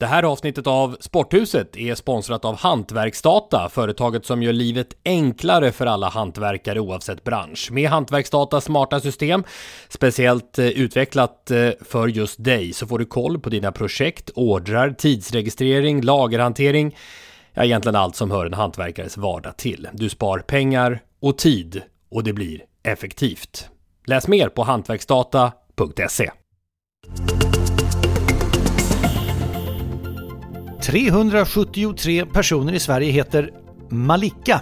Det här avsnittet av Sporthuset är sponsrat av Hantverksdata, företaget som gör livet enklare för alla hantverkare oavsett bransch. Med Hantverksdatas smarta system, speciellt eh, utvecklat eh, för just dig, så får du koll på dina projekt, ordrar, tidsregistrering, lagerhantering, ja egentligen allt som hör en hantverkares vardag till. Du spar pengar och tid och det blir effektivt. Läs mer på hantverksdata.se. 373 personer i Sverige heter Malika.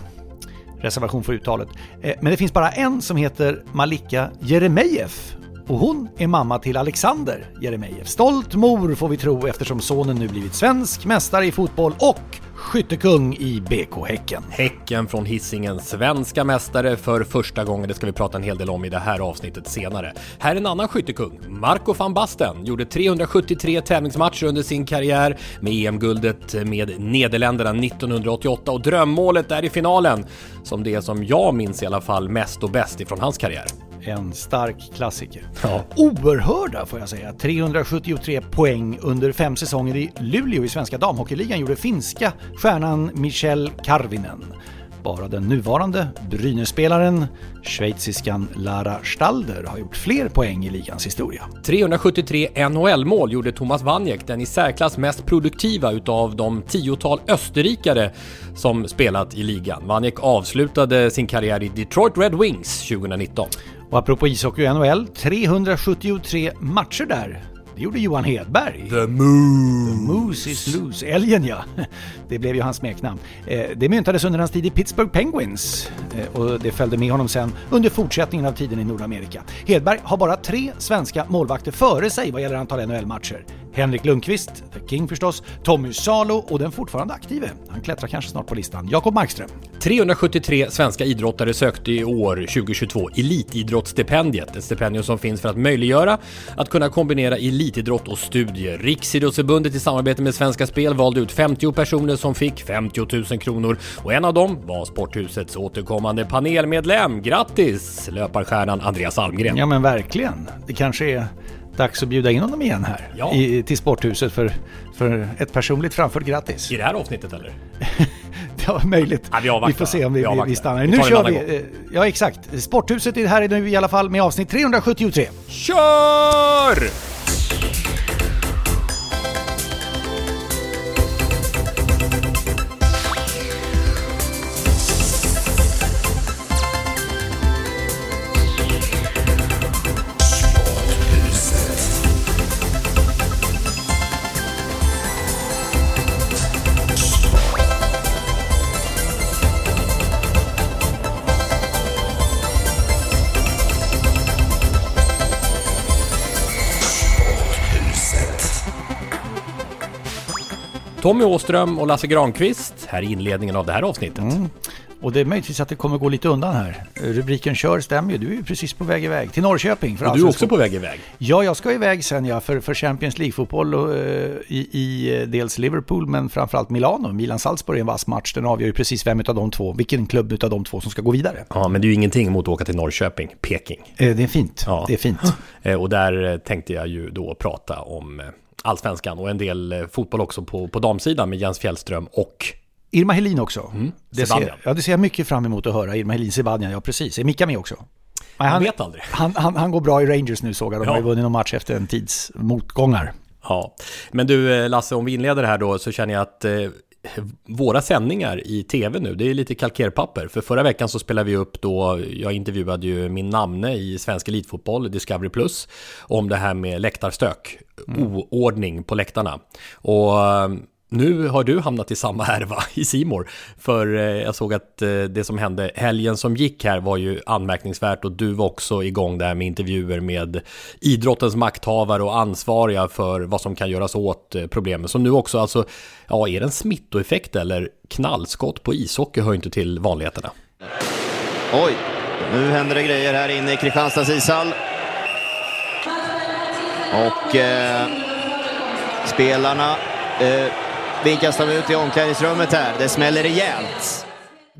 Reservation för uttalet. Eh, men det finns bara en som heter Malika Jeremejeff. Och hon är mamma till Alexander Jeremejeff. Stolt mor får vi tro eftersom sonen nu blivit svensk mästare i fotboll och skyttekung i BK Häcken. Häcken från Hisingen, svenska mästare för första gången. Det ska vi prata en hel del om i det här avsnittet senare. Här är en annan skyttekung. Marco van Basten gjorde 373 tävlingsmatcher under sin karriär med EM-guldet med Nederländerna 1988 och drömmålet där i finalen som det som jag minns i alla fall mest och bäst ifrån hans karriär. En stark klassiker. Ja. Oerhörda får jag säga. 373 poäng under fem säsonger i Luleå i svenska damhockeyligan gjorde finska stjärnan Michel Karvinen. Bara den nuvarande Brynässpelaren, schweiziskan Lara Stalder, har gjort fler poäng i ligans historia. 373 NHL-mål gjorde Thomas Wanjek, den i särklass mest produktiva utav de tiotal österrikare som spelat i ligan. Wanjek avslutade sin karriär i Detroit Red Wings 2019. Och apropå ishockey och NHL, 373 matcher där. Det gjorde Johan Hedberg. The Moose! The Moose is loose. Älgen ja. Det blev ju hans smeknamn. Eh, Det myntades under hans tid i Pittsburgh Penguins eh, och det följde med honom sen under fortsättningen av tiden i Nordamerika. Hedberg har bara tre svenska målvakter före sig vad gäller antal NHL-matcher. Henrik Lundqvist, The King förstås, Tommy Salo och den fortfarande aktive. Han klättrar kanske snart på listan, Jakob Markström. 373 svenska idrottare sökte i år 2022 Elitidrottsstipendiet, ett stipendium som finns för att möjliggöra att kunna kombinera elitidrott och studier. Riksidrottsförbundet i samarbete med Svenska Spel valde ut 50 personer som fick 50 000 kronor och en av dem var Sporthusets återkommande panelmedlem. Grattis löparstjärnan Andreas Almgren! Ja men verkligen. Det kanske är dags att bjuda in honom igen här Ja. i, till Sporthuset för, för ett personligt framfört grattis. I det här avsnittet eller? Ja, möjligt. Ja, vi avvaktar. får se om vi, Vi vi, vi stannar. Vi Nu kör vi. gång. eh, Ja, exakt. Sporthuset är här nu i alla fall med avsnitt 373. Kör! Tommy Åström och Lasse Granqvist här i inledningen av det här avsnittet. Och det är möjligtvis att det kommer gå lite undan här. Rubriken kör stämmer ju. Du är ju precis på väg iväg till Norrköping. För Och du är också på väg iväg. Ja, jag ska iväg sen ja, för, för Champions League-fotboll eh, i, i eh, dels Liverpool men framförallt Milano. Milan-Salzburg är en vass match. Den avgör ju precis vem av de två, vilken klubb av de två som ska gå vidare. Ja, men det är ju ingenting mot att åka till Norrköping, Peking. Eh, Det är fint. Ja. Det är fint. Och där tänkte jag ju då prata om allsvenskan och en del eh, fotboll också på, på damsidan med Jens Fjällström och Irma Helin också. det, Zibanejad. ser, ja, det ser jag mycket fram emot att höra. Irma Helin Zibanejad, ja precis. Är Mika med också? Nej, han, vet aldrig. Han, han, han, går bra i Rangers nu såg jag. De ja. har ju vunnit någon match efter en tids motgångar. Ja, men du eh, Lasse, om vi inleder här då så känner jag att eh, våra sändningar i tv nu, det är lite kalkerpapper. För förra veckan så spelade vi upp då, jag intervjuade ju min namne i Svensk Elitfotboll, Discovery Plus, om det här med läktarstök, mm. oordning på läktarna. Och nu har du hamnat i samma härva i Simor För eh, jag såg att eh, det som hände helgen som gick här var ju anmärkningsvärt och du var också igång där med intervjuer med idrottens makthavare och ansvariga för vad som kan göras åt eh, problemen. Så nu också alltså, ja är det en smittoeffekt eller knallskott på ishockey hör inte till vanligheterna. Oj, nu händer det grejer här inne i Kristianstads ishall. Och eh, spelarna eh, vinkas de ut i omklädningsrummet här. Det smäller rejält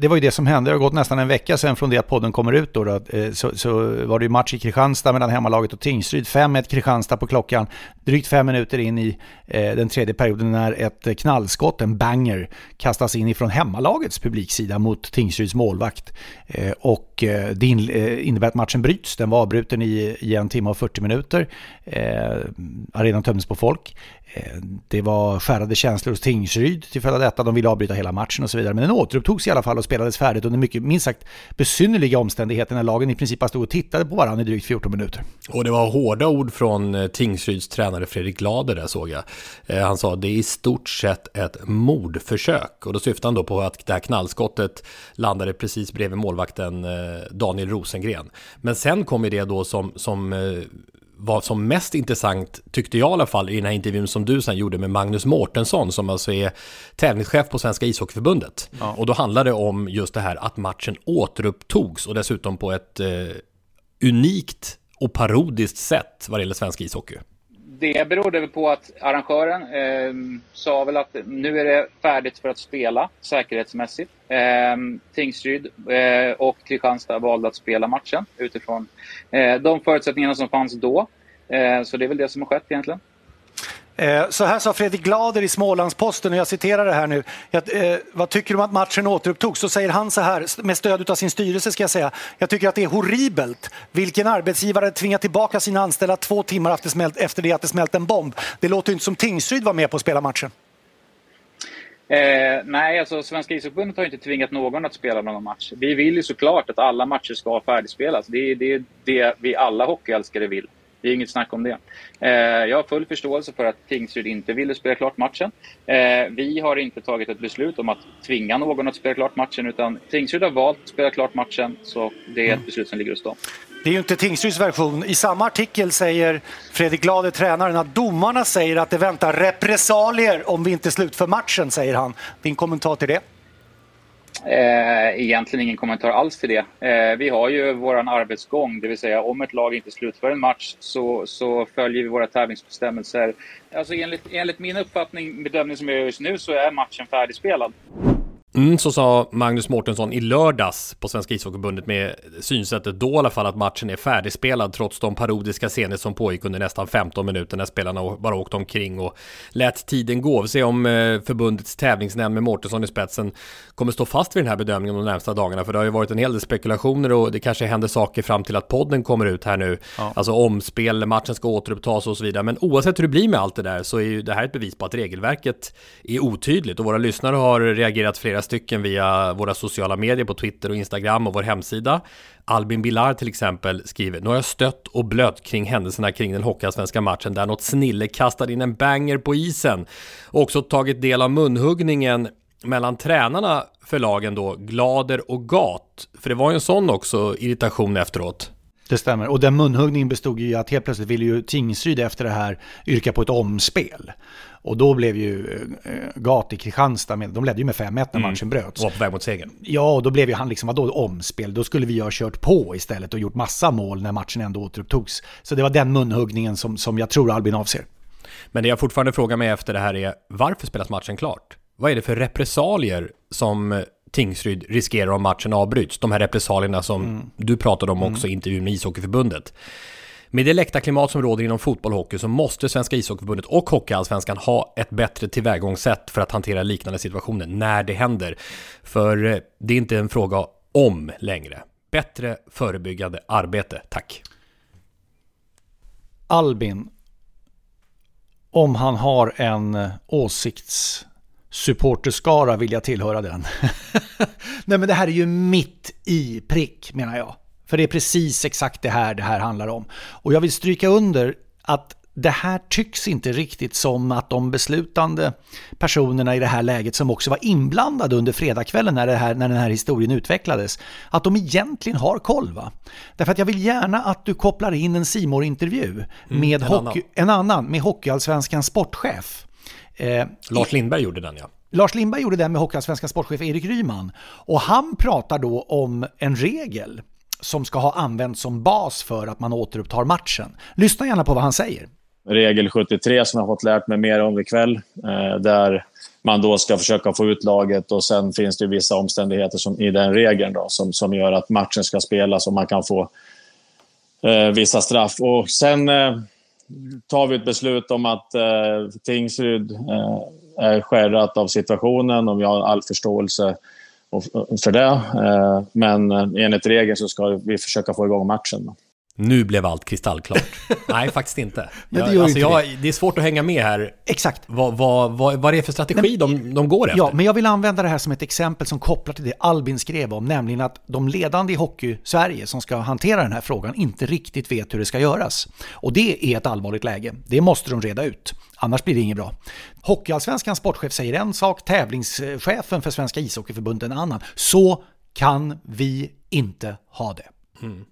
det var ju det som hände. Det har gått nästan en vecka sedan från det att podden kommer ut. Då, då eh, så, så, var det ju match i Kristianstad mellan hemmalaget och Tingsryd. 5-1 Kristianstad på klockan. Drygt fem minuter in i eh, den tredje perioden när ett knallskott, en banger, kastas in ifrån hemmalagets publiksida mot Tingsryds målvakt. Eh, och eh, det in, eh, innebär att matchen bryts. Den var avbruten i, i en timme och 40 minuter. Eh, arenan tömdes på folk. Eh, det var skärrade känslor hos Tingsryd till följd av detta. De ville avbryta hela matchen och så vidare. Men den återupptogs i alla fall och spelades färdigt under mycket, minst sagt, besynnerliga omständigheter när lagen i princip bara stod och tittade på varandra i drygt 14 minuter. Och det var hårda ord från eh, Tingsryds tränare Fredrik Glader där såg jag. Eh, han sa att det är i stort sett ett mordförsök. Och då syftade han då på att det här knallskottet landade precis bredvid målvakten Daniel Rosengren. Men sen kom ju det då som, som vad som mest intressant, tyckte jag i alla fall, i den här intervjun som du sen gjorde med Magnus Mårtensson, som alltså är tävlingschef på Svenska ishockeyförbundet. Ja. Och då handlade det om just det här att matchen återupptogs och dessutom på ett eh, unikt och parodiskt sätt vad det gäller svensk ishockey. Det berodde på att arrangören eh, sa väl att nu är det färdigt för att spela säkerhetsmässigt. Eh, Tingsryd eh, och Kristianstad valde att spela matchen utifrån eh, de förutsättningarna som fanns då. Eh, så det är väl det som har skett egentligen. Eh, så här sa Fredrik Glader i Smålandsposten, och jag citerar det här nu. Jag, eh, vad tycker du om att matchen återupptogs? Så säger han så här, med stöd av sin styrelse ska jag säga. Jag tycker att det är horribelt. Vilken arbetsgivare tvingar tillbaka sina anställda två timmar efter, smält, efter det att det smält en bomb? Det låter ju inte som Tingsryd var med på att spela matchen. Eh, nej, alltså Svenska ishockeyförbundet har inte tvingat någon att spela någon match. Vi vill ju såklart att alla matcher ska färdigspelas. Det är det, det vi alla hockeyälskare vill. Det är inget snack om det. Eh, jag har full förståelse för att Tingsryd inte ville spela klart matchen. Eh, vi har inte tagit ett beslut om att tvinga någon att spela klart matchen utan Tingsryd har valt att spela klart matchen så det är ett mm. beslut som ligger hos dem. Det är ju inte Tingsryds version. I samma artikel säger Fredrik Glader, tränaren, att domarna säger att det väntar repressalier om vi inte slutför matchen, säger han. Din kommentar till det? Eh, egentligen ingen kommentar alls till det. Eh, vi har ju vår arbetsgång, det vill säga om ett lag inte slutför en match så, så följer vi våra tävlingsbestämmelser. Alltså enligt, enligt min uppfattning, bedömning som jag gör just nu, så är matchen färdigspelad. Mm, så sa Magnus Mårtensson i lördags på Svenska ishockeyförbundet med synsättet då i alla fall att matchen är färdigspelad trots de parodiska scener som pågick under nästan 15 minuter när spelarna bara åkte omkring och lät tiden gå. Vi ser om eh, förbundets tävlingsnämnd med Mårtensson i spetsen kommer stå fast vid den här bedömningen de närmsta dagarna för det har ju varit en hel del spekulationer och det kanske händer saker fram till att podden kommer ut här nu. Ja. Alltså omspel, matchen ska återupptas och så vidare. Men oavsett hur det blir med allt det där så är ju det här ett bevis på att regelverket är otydligt och våra lyssnare har reagerat flera stycken via våra sociala medier på Twitter och Instagram och vår hemsida. Albin Bilar till exempel skriver Nu har jag stött och blött kring händelserna kring den hockeyallsvenska matchen där något snille kastade in en banger på isen. Och också tagit del av munhuggningen mellan tränarna för lagen då, Glader och Gat. För det var ju en sån också irritation efteråt. Det stämmer. Och den munhuggningen bestod ju i att helt plötsligt ville ju Tingsryd efter det här yrka på ett omspel. Och då blev ju äh, Gat i Kristianstad, med, de ledde ju med 5-1 när mm. matchen bröts. Och var på väg mot segern. Ja, och då blev ju han liksom, vadå omspel? Då skulle vi ha kört på istället och gjort massa mål när matchen ändå återupptogs. Så det var den munhuggningen som, som jag tror Albin avser. Men det jag fortfarande frågar mig efter det här är, varför spelas matchen klart? Vad är det för repressalier som Tingsryd riskerar om matchen avbryts? De här repressalierna som mm. du pratade om också i intervjun med ishockeyförbundet. Med det läktarklimat som råder inom fotboll och hockey så måste Svenska ishockeyförbundet och Hockeyallsvenskan ha ett bättre tillvägagångssätt för att hantera liknande situationer när det händer. För eh, det är inte en fråga om längre. Bättre förebyggande arbete, tack. Albin, om han har en åsiktssupporterskara vill jag tillhöra den. Nej men det här är ju mitt i prick menar jag. För det är precis exakt det här det här handlar om. Och jag vill stryka under att det här tycks inte riktigt som att de beslutande personerna i det här läget som också var inblandade under fredagskvällen när, det här, när den här historien utvecklades, att de egentligen har koll. Va? Därför att jag vill gärna att du kopplar in en simor intervju mm, med en, hockey, annan. en annan, med Hockeyallsvenskans sportchef. Eh, Lars Lindberg gjorde den ja. Lars Lindberg gjorde den med Hockeyallsvenskans sportchef Erik Ryman. Och han pratar då om en regel som ska ha använts som bas för att man återupptar matchen. Lyssna gärna på vad han säger regel 73 som jag har fått lärt mig mer om ikväll. Eh, där man då ska försöka få ut laget och sen finns det vissa omständigheter som, i den regeln då, som, som gör att matchen ska spelas och man kan få eh, vissa straff. Och sen eh, tar vi ett beslut om att eh, Tingsryd eh, är skärrat av situationen och vi har all förståelse för det. Eh, men eh, enligt regeln så ska vi försöka få igång matchen. Nu blev allt kristallklart. Nej, faktiskt inte. Men det, jag, alltså jag, det. det är svårt att hänga med här. Exakt. Vad, vad, vad, vad är det för strategi Nej, de, de går efter? Ja, men jag vill använda det här som ett exempel som kopplar till det Albin skrev om, nämligen att de ledande i Hockey-Sverige som ska hantera den här frågan inte riktigt vet hur det ska göras. Och det är ett allvarligt läge. Det måste de reda ut. Annars blir det inget bra. Hockeyallsvenskans sportchef säger en sak, tävlingschefen för Svenska ishockeyförbundet en annan. Så kan vi inte ha det. Mm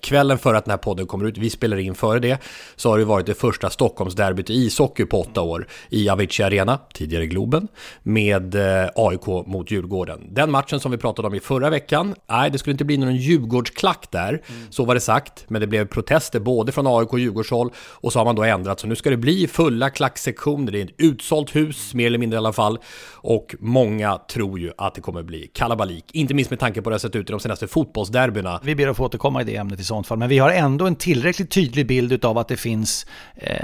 kvällen före att den här podden kommer ut, vi spelar in före det, så har det varit det första Stockholmsderbyt i ishockey på åtta år i Avicii Arena, tidigare Globen, med eh, AIK mot Djurgården. Den matchen som vi pratade om i förra veckan, nej, det skulle inte bli någon Djurgårdsklack där, mm. så var det sagt, men det blev protester både från AIK och Djurgårdshåll och så har man då ändrat, så nu ska det bli fulla klacksektioner, det är ett utsålt hus, mer eller mindre i alla fall, och många tror ju att det kommer bli kalabalik, inte minst med tanke på hur det har sett ut i de senaste fotbollsderbyna. Vi ber att få återkomma i det ämnet i sånt fall. Men vi har ändå en tillräckligt tydlig bild av att det finns eh,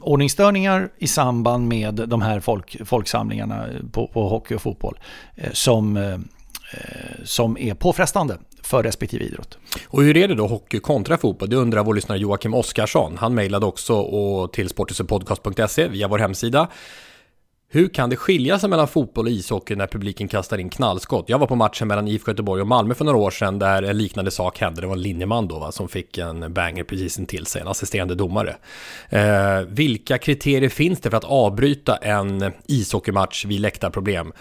ordningsstörningar i samband med de här folk, folksamlingarna på, på hockey och fotboll eh, som, eh, eh som är påfrestande för respektive idrott. Och hur är det då hockey kontra fotboll? Det undrar vår lyssnare Joakim Oskarsson. Han mejlade också och till sportisepodcast.se via vår hemsida. Hur kan det skilja sig mellan fotboll och ishockey när publiken kastar in knallskott? Jag var på matchen mellan IFK Göteborg och Malmö för några år sedan där en liknande sak hände. Det var en linjeman då va, som fick en banger precis intill sig, en assisterande domare. Eh, vilka kriterier finns det för att avbryta en ishockeymatch vid läktarproblem?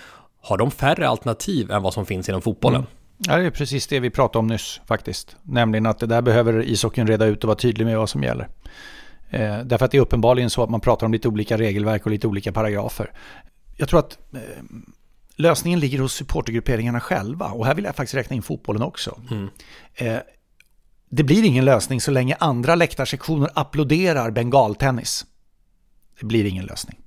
Har de färre alternativ än vad som finns inom fotbollen? Mm. Ja, det är precis det vi pratade om nyss faktiskt. Nämligen att det där behöver ishockeyn reda ut och vara tydlig med vad som gäller. Eh, därför att det är uppenbarligen så att man pratar om lite olika regelverk och lite olika paragrafer. Jag tror att eh, lösningen ligger hos supportergrupperingarna själva och här vill jag faktiskt räkna in fotbollen också. Mm. Eh, det blir ingen lösning så länge andra läktarsektioner applåderar bengaltennis. Det blir ingen lösning.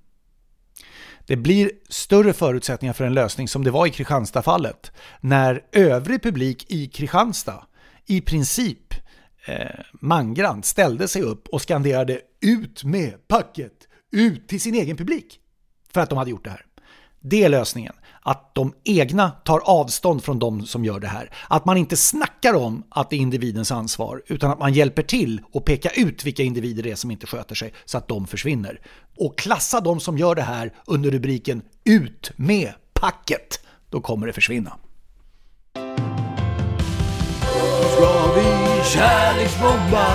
Det blir större förutsättningar för en lösning som det var i Kristianstad-fallet. När övrig publik i Kristianstad i princip eh, mangrant ställde sig upp och skanderade ut med packet, ut till sin egen publik. För att de hade gjort det här. Det är lösningen. Att de egna tar avstånd från de som gör det här. Att man inte snackar om att det är individens ansvar, utan att man hjälper till och pekar ut vilka individer det är som inte sköter sig så att de försvinner. Och klassa de som gör det här under rubriken Ut med packet. Då kommer det försvinna. Kärleksbomba.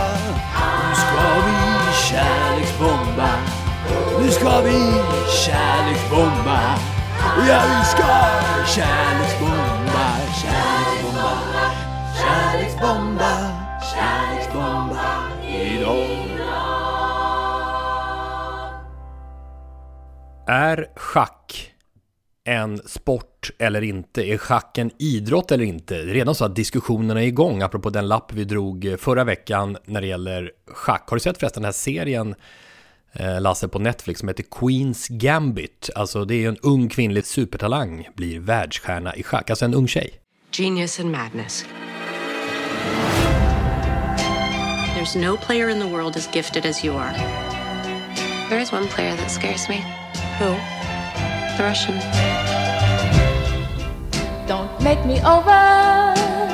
Nu ska vi kärleksbomba. Nu ska vi kärleksbomba. Ja, vi ska kärleksbomba, kärleksbomba, kärleksbomba, kärleksbomba idag. Är schack en sport eller inte? Är schack en idrott eller inte? Det är redan så att diskussionerna är igång, apropå den lapp vi drog eh, förra veckan när det gäller schack. Har du sett förresten den här serien, eh, Lasse, på Netflix som heter Queens Gambit? Alltså det är en ung kvinnlig supertalang, blir världsstjärna i schack, alltså en ung tjej. Genius and madness. There's no player in the world as gifted as you are. There is one player that scares me. Who? The Russian. Make me over.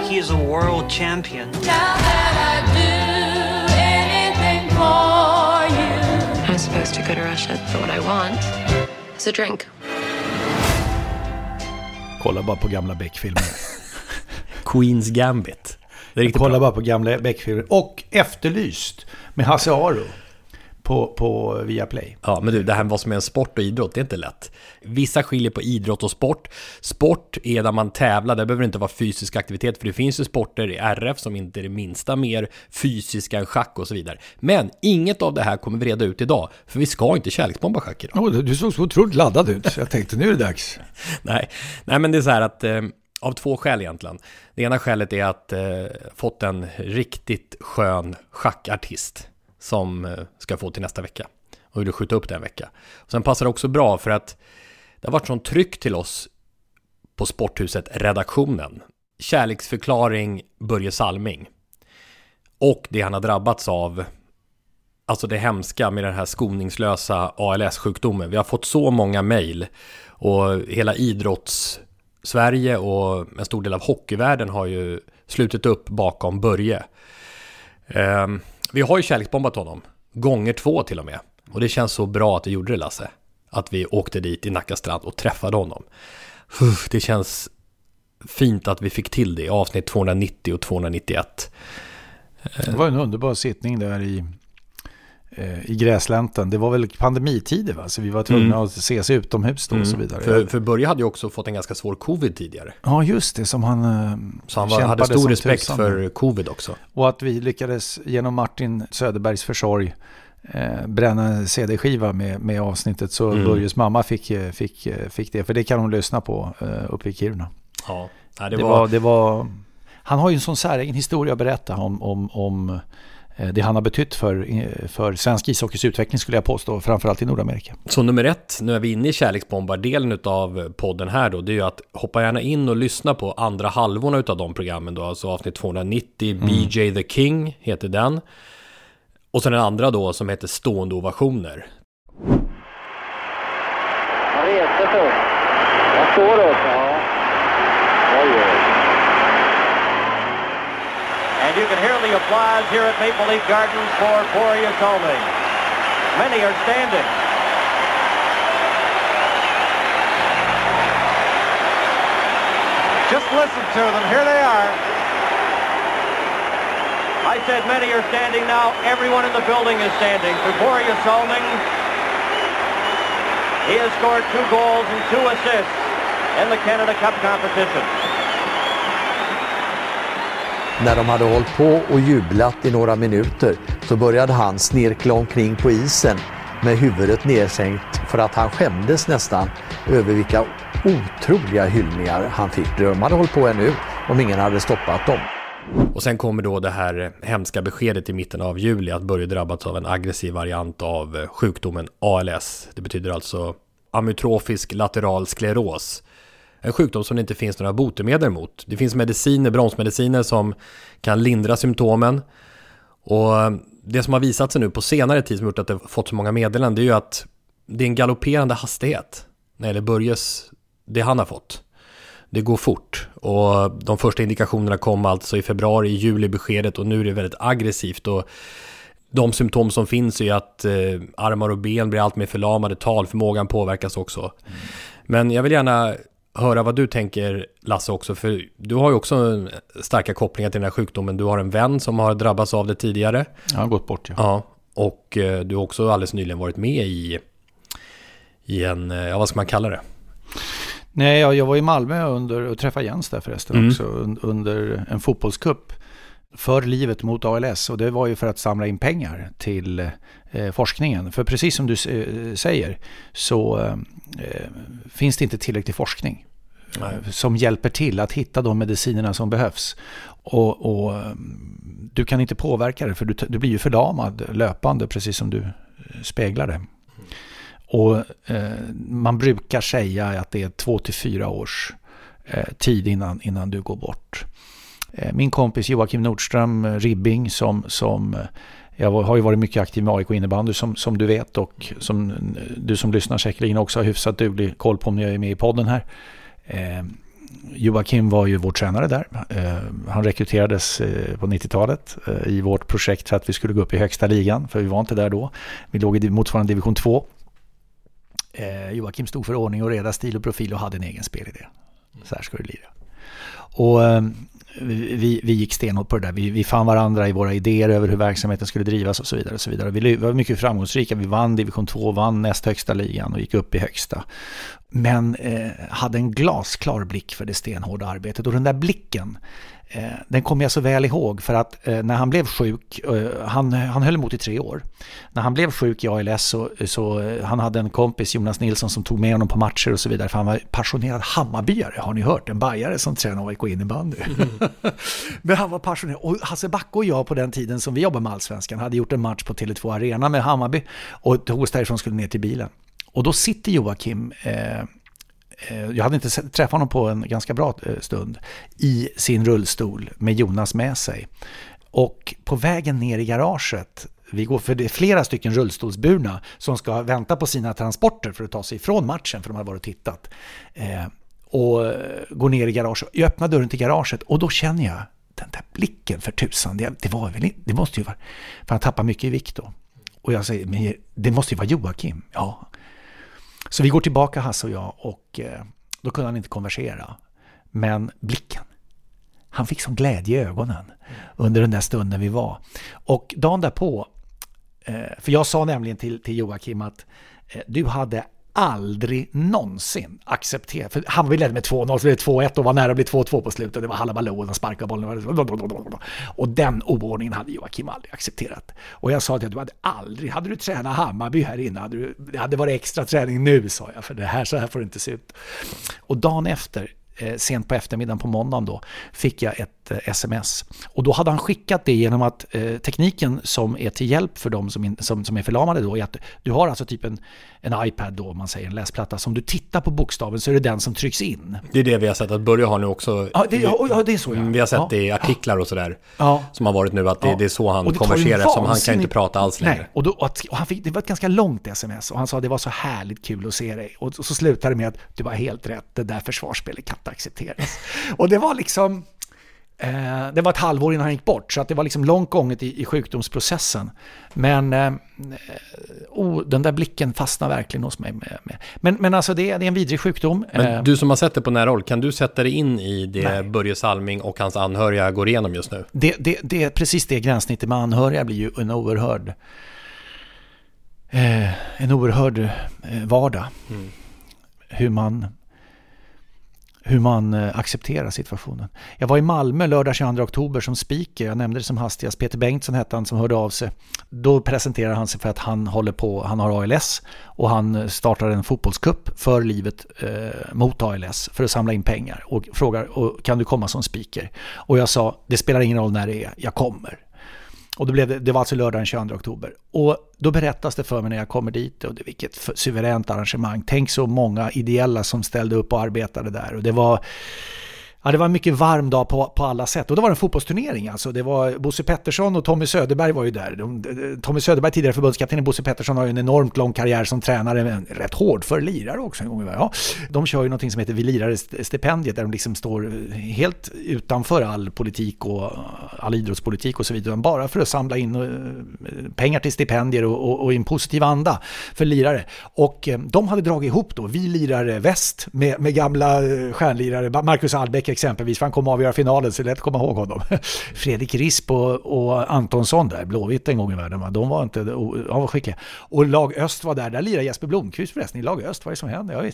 he is a world champion. I'm supposed to go to Russia, but what I want is a drink. Kolla bara på gamla Beck-filmer. Queens Gambit. Det är riktigt Kolla bra. bara på gamla Beck-filmer. Och Efterlyst med Hasse Aro på, på Viaplay. Ja, men du, det här med vad som är en sport och idrott, det är inte lätt. Vissa skiljer på idrott och sport. Sport är där man tävlar, det behöver inte vara fysisk aktivitet, för det finns ju sporter i RF som inte är det minsta mer fysiska än schack och så vidare. Men inget av det här kommer vi reda ut idag, för vi ska inte kärleksbomba schack idag. Oh, du såg så otroligt laddad ut, så jag tänkte nu är det dags. Nej, nej men det är så här att eh, av två skäl egentligen. Det ena skälet är att eh, fått en riktigt skön schackartist som eh, ska få till nästa vecka och vill skjuta upp den en vecka. Och sen passar det också bra för att det har varit sån tryck till oss på Sporthuset redaktionen. Kärleksförklaring Börje Salming. Och det han har drabbats av Alltså det hemska med den här skoningslösa ALS-sjukdomen. Vi har fått så många mejl och hela idrotts-Sverige och en stor del av hockeyvärlden har ju slutit upp bakom Börje. Ehm, vi har ju kärleksbombat honom, gånger två till och med. Och det känns så bra att vi gjorde det Lasse. Att vi åkte dit i Nacka strand och träffade honom. Det känns fint att vi fick till det i avsnitt 290 och 291. Det var en underbar sittning där i, i gräslänten. Det var väl pandemitider va? Så vi var tvungna Mm. att ses utomhus då och så vidare. För, för Börje hade ju också fått en ganska svår covid tidigare. Ja, just det. Som han eh, Så han var, hade stor respekt tusan. för covid också. Och att vi lyckades genom Martin Söderbergs försorg eh, bränna en CD-skiva med, med avsnittet så Mm. Börjes mamma fick, eh, fick, eh, fick det. För det kan hon lyssna på eh, uppe i Kiruna. Ja, Nej, det, Det, var... var, det var... Han har ju en sån säregen historia att berätta om, om, om eh, det han har betytt för, eh, för svensk ishockeys utveckling skulle jag påstå, framförallt i Nordamerika. Så nummer ett, nu är vi inne i kärleksbombardelen av podden här då, det är ju att hoppa gärna in och lyssna på andra halvorna utav de programmen då, alltså avsnitt 290, BJ the King heter den. Och sen den andra då som heter Stående ovationer. Han reste sig upp. Jag står upp, applause here at Maple Leaf Gardens for Boria Colming. Many are standing. Just listen to them. Here they are. I said many are standing now. Everyone in the building is standing for Boria Solming. He has scored two goals and two assists in the Canada Cup competition. När de hade hållit på och jublat i några minuter så började han snirkla omkring på isen med huvudet nedsänkt för att han skämdes nästan över vilka otroliga hyllningar han fick. De hade hållit på ännu om ingen hade stoppat dem. Och sen kommer då det här hemska beskedet i mitten av juli att Börje drabbats av en aggressiv variant av sjukdomen ALS. Det betyder alltså amyotrofisk lateral skleros. En sjukdom som det inte finns några botemedel mot. Det finns mediciner, bromsmediciner som kan lindra symptomen. Och eh, det som har visat sig nu på senare tid som gjort att det fått så många meddelanden det är ju att det är en galopperande hastighet när det gäller Börjes, det han har fått. Det går fort och de första indikationerna kom alltså i februari, i juli beskedet och nu är det väldigt aggressivt och de symptom som finns är att eh, armar och ben blir allt mer förlamade, talförmågan påverkas också. Men jag vill gärna höra vad du tänker Lasse också, för du har ju också starka kopplingar till den här sjukdomen. Du har en vän som har drabbats av det tidigare. Han har gått bort ja. Ja, och eh, du har också alldeles nyligen varit med i, i en, eh, ja vad ska man kalla det? Nej, jag, jag var i Malmö under, och träffade Jens där förresten Mm. också, un, under en fotbollscup för livet mot ALS. Och det var ju för att samla in pengar till eh, forskningen. För precis som du eh, säger så eh, finns det inte tillräcklig forskning Nej. eh, som hjälper till att hitta de medicinerna som behövs. Och, och eh, du kan inte påverka det för du, du blir ju förlamad löpande precis som du eh, speglar det. Och eh, man brukar säga att det är två till fyra års tid innan, innan du går bort. Eh, min kompis Joakim Nordström eh, Ribbing som, som eh, jag har ju varit mycket aktiv med AIK innebandy som, som du vet och som du som lyssnar säkerligen också har hyfsat duglig koll på om jag är med i podden här. Eh, Joakim var ju vår tränare där. Eh, han rekryterades eh, på 90-talet eh, i vårt projekt för att vi skulle gå upp i högsta ligan, för vi var inte där då. Vi låg i motsvarande division 2. Eh, Joakim stod för ordning och reda, stil och profil och hade en egen spelidé. Så här ska det lira. Och vi, vi gick stenhårt på det där. Vi, vi fann varandra i våra idéer över hur verksamheten skulle drivas och så vidare. Och så vidare. Vi var mycket framgångsrika. Vi vann division 2, vann näst högsta ligan och gick upp i högsta. Men eh, hade en glasklar blick för det stenhårda arbetet. Och den där blicken, den kommer jag så väl ihåg för att eh, när han blev sjuk, eh, han, han höll emot i tre år. När han blev sjuk i ALS så, så eh, han hade en kompis, Jonas Nilsson, som tog med honom på matcher och så vidare. För han var passionerad Hammarbyare, har ni hört? En bajare som tränar AIK innebandy. Mm. Men han var passionerad. Och Hasse Backe och jag på den tiden som vi jobbade med Allsvenskan hade gjort en match på Tele2 Arena med Hammarby och tog oss därifrån skulle ner till bilen. Och då sitter Joakim, eh, eh, Eh, jag hade inte träffat honom på en ganska bra eh, stund, i sin rullstol med Jonas med sig. Och på vägen ner i garaget vi går för det är flera stycken rullstolsburna som ska vänta på sina transporter för att ta sig ifrån matchen för de har varit och tittat. Eh, och går ner i garaget. Jag öppnar dörren till garaget och då känner jag den där blicken för tusan. Det, det var väl det måste ju vara, för han tappar mycket i vikt då. Och jag säger, men det måste ju vara Joakim. Ja, så vi går tillbaka Hasse och jag och eh, då kunde han inte konversera. Men blicken. Han fick sån glädje i ögonen under den där stunden vi var. Och dagen därpå, eh, för jag sa nämligen till, till Joakim att eh, du hade aldrig någonsin acceptera, för Hammarby ledde med 2-0, så blev det 2-1 och var nära att bli 2-2 på slutet. Det var Hallabaloo och de sparkade bollen. Och den oordningen hade Joakim aldrig accepterat. Och jag sa att du hade aldrig, hade du tränat Hammarby här inne, hade du, det hade varit extra träning nu, sa jag, för det här, så här får det inte se ut. Och dagen efter, eh, sent på eftermiddagen på måndagen då, fick jag ett eh, sms. Och då hade han skickat det genom att eh, tekniken som är till hjälp för de som, in, som, som är förlamade då är att du har alltså typ en, en iPad då, man säger en läsplatta. Så om du tittar på bokstaven så är det den som trycks in. Det är det vi har sett att Börje har nu också. Ja, det, ja, ja, det är så ja. Vi har sett ja. det i artiklar och sådär. Ja. Som har varit nu att det, det är så han konverserar som han kan inte prata alls längre. Nej, och, då, och han fick, det var ett ganska långt sms och han sa att det var så härligt kul att se dig. Och så slutade det med att det var helt rätt, det där försvarsspelet inte accepteras. och det var liksom... Eh, det var ett halvår innan han gick bort, så att det var liksom långt gånget i, i sjukdomsprocessen. Men eh, oh, den där blicken fastnar verkligen hos mig. Med, med. Men, men alltså det, det, är en vidrig sjukdom. Men eh, du som har sett det på nära håll, kan du sätta dig in i det nej. Börje Salming och hans anhöriga går igenom just nu? Det, det, det är precis det gränssnittet med anhöriga blir ju en oerhörd, eh, en oerhörd eh, vardag. Mm. Hur man hur man eh, accepterar situationen. Jag var i Malmö lördag 22 oktober som speaker. Jag nämnde det som hastigast. Peter Bengtsson hette han som hörde av sig. Då presenterade han sig för att han håller på, han har ALS och han eh, startar en fotbollskupp för livet eh, mot ALS för att samla in pengar och frågar kan du komma som speaker? Och jag sa det spelar ingen roll när det är, jag kommer. Och då blev det, det var alltså lördagen 22 oktober. Och då berättas det för mig när jag kommer dit, och det, vilket suveränt arrangemang. Tänk så många ideella som ställde upp och arbetade där. Och det var Ja, det var en mycket varm dag på, på alla sätt. Och det var en fotbollsturnering alltså. Det var Bosse Pettersson och Tommy Söderberg var ju där. De, Tommy Söderberg, tidigare förbundskapten, Bosse Pettersson har ju en enormt lång karriär som tränare, men rätt hård för lirare också en gång. Ja, de kör ju någonting som heter Vi lirare-stipendiet, där de liksom står helt utanför all politik och all idrottspolitik och så vidare, bara för att samla in eh, pengar till stipendier och, och, och i en positiv anda för lirare. Och eh, de hade dragit ihop då, Vi lirare väst, med, med gamla eh, stjärnlirare, Marcus Albeck exempelvis, för han kommer avgöra finalen, så det är lätt att komma ihåg honom. Fredrik Risp och, och Antonsson där, Blåvitt en gång i världen, de var inte, de var skickliga. Och lag Öst var där, där lirade Jesper Blomqvist förresten i lag Öst, vad är det som händer?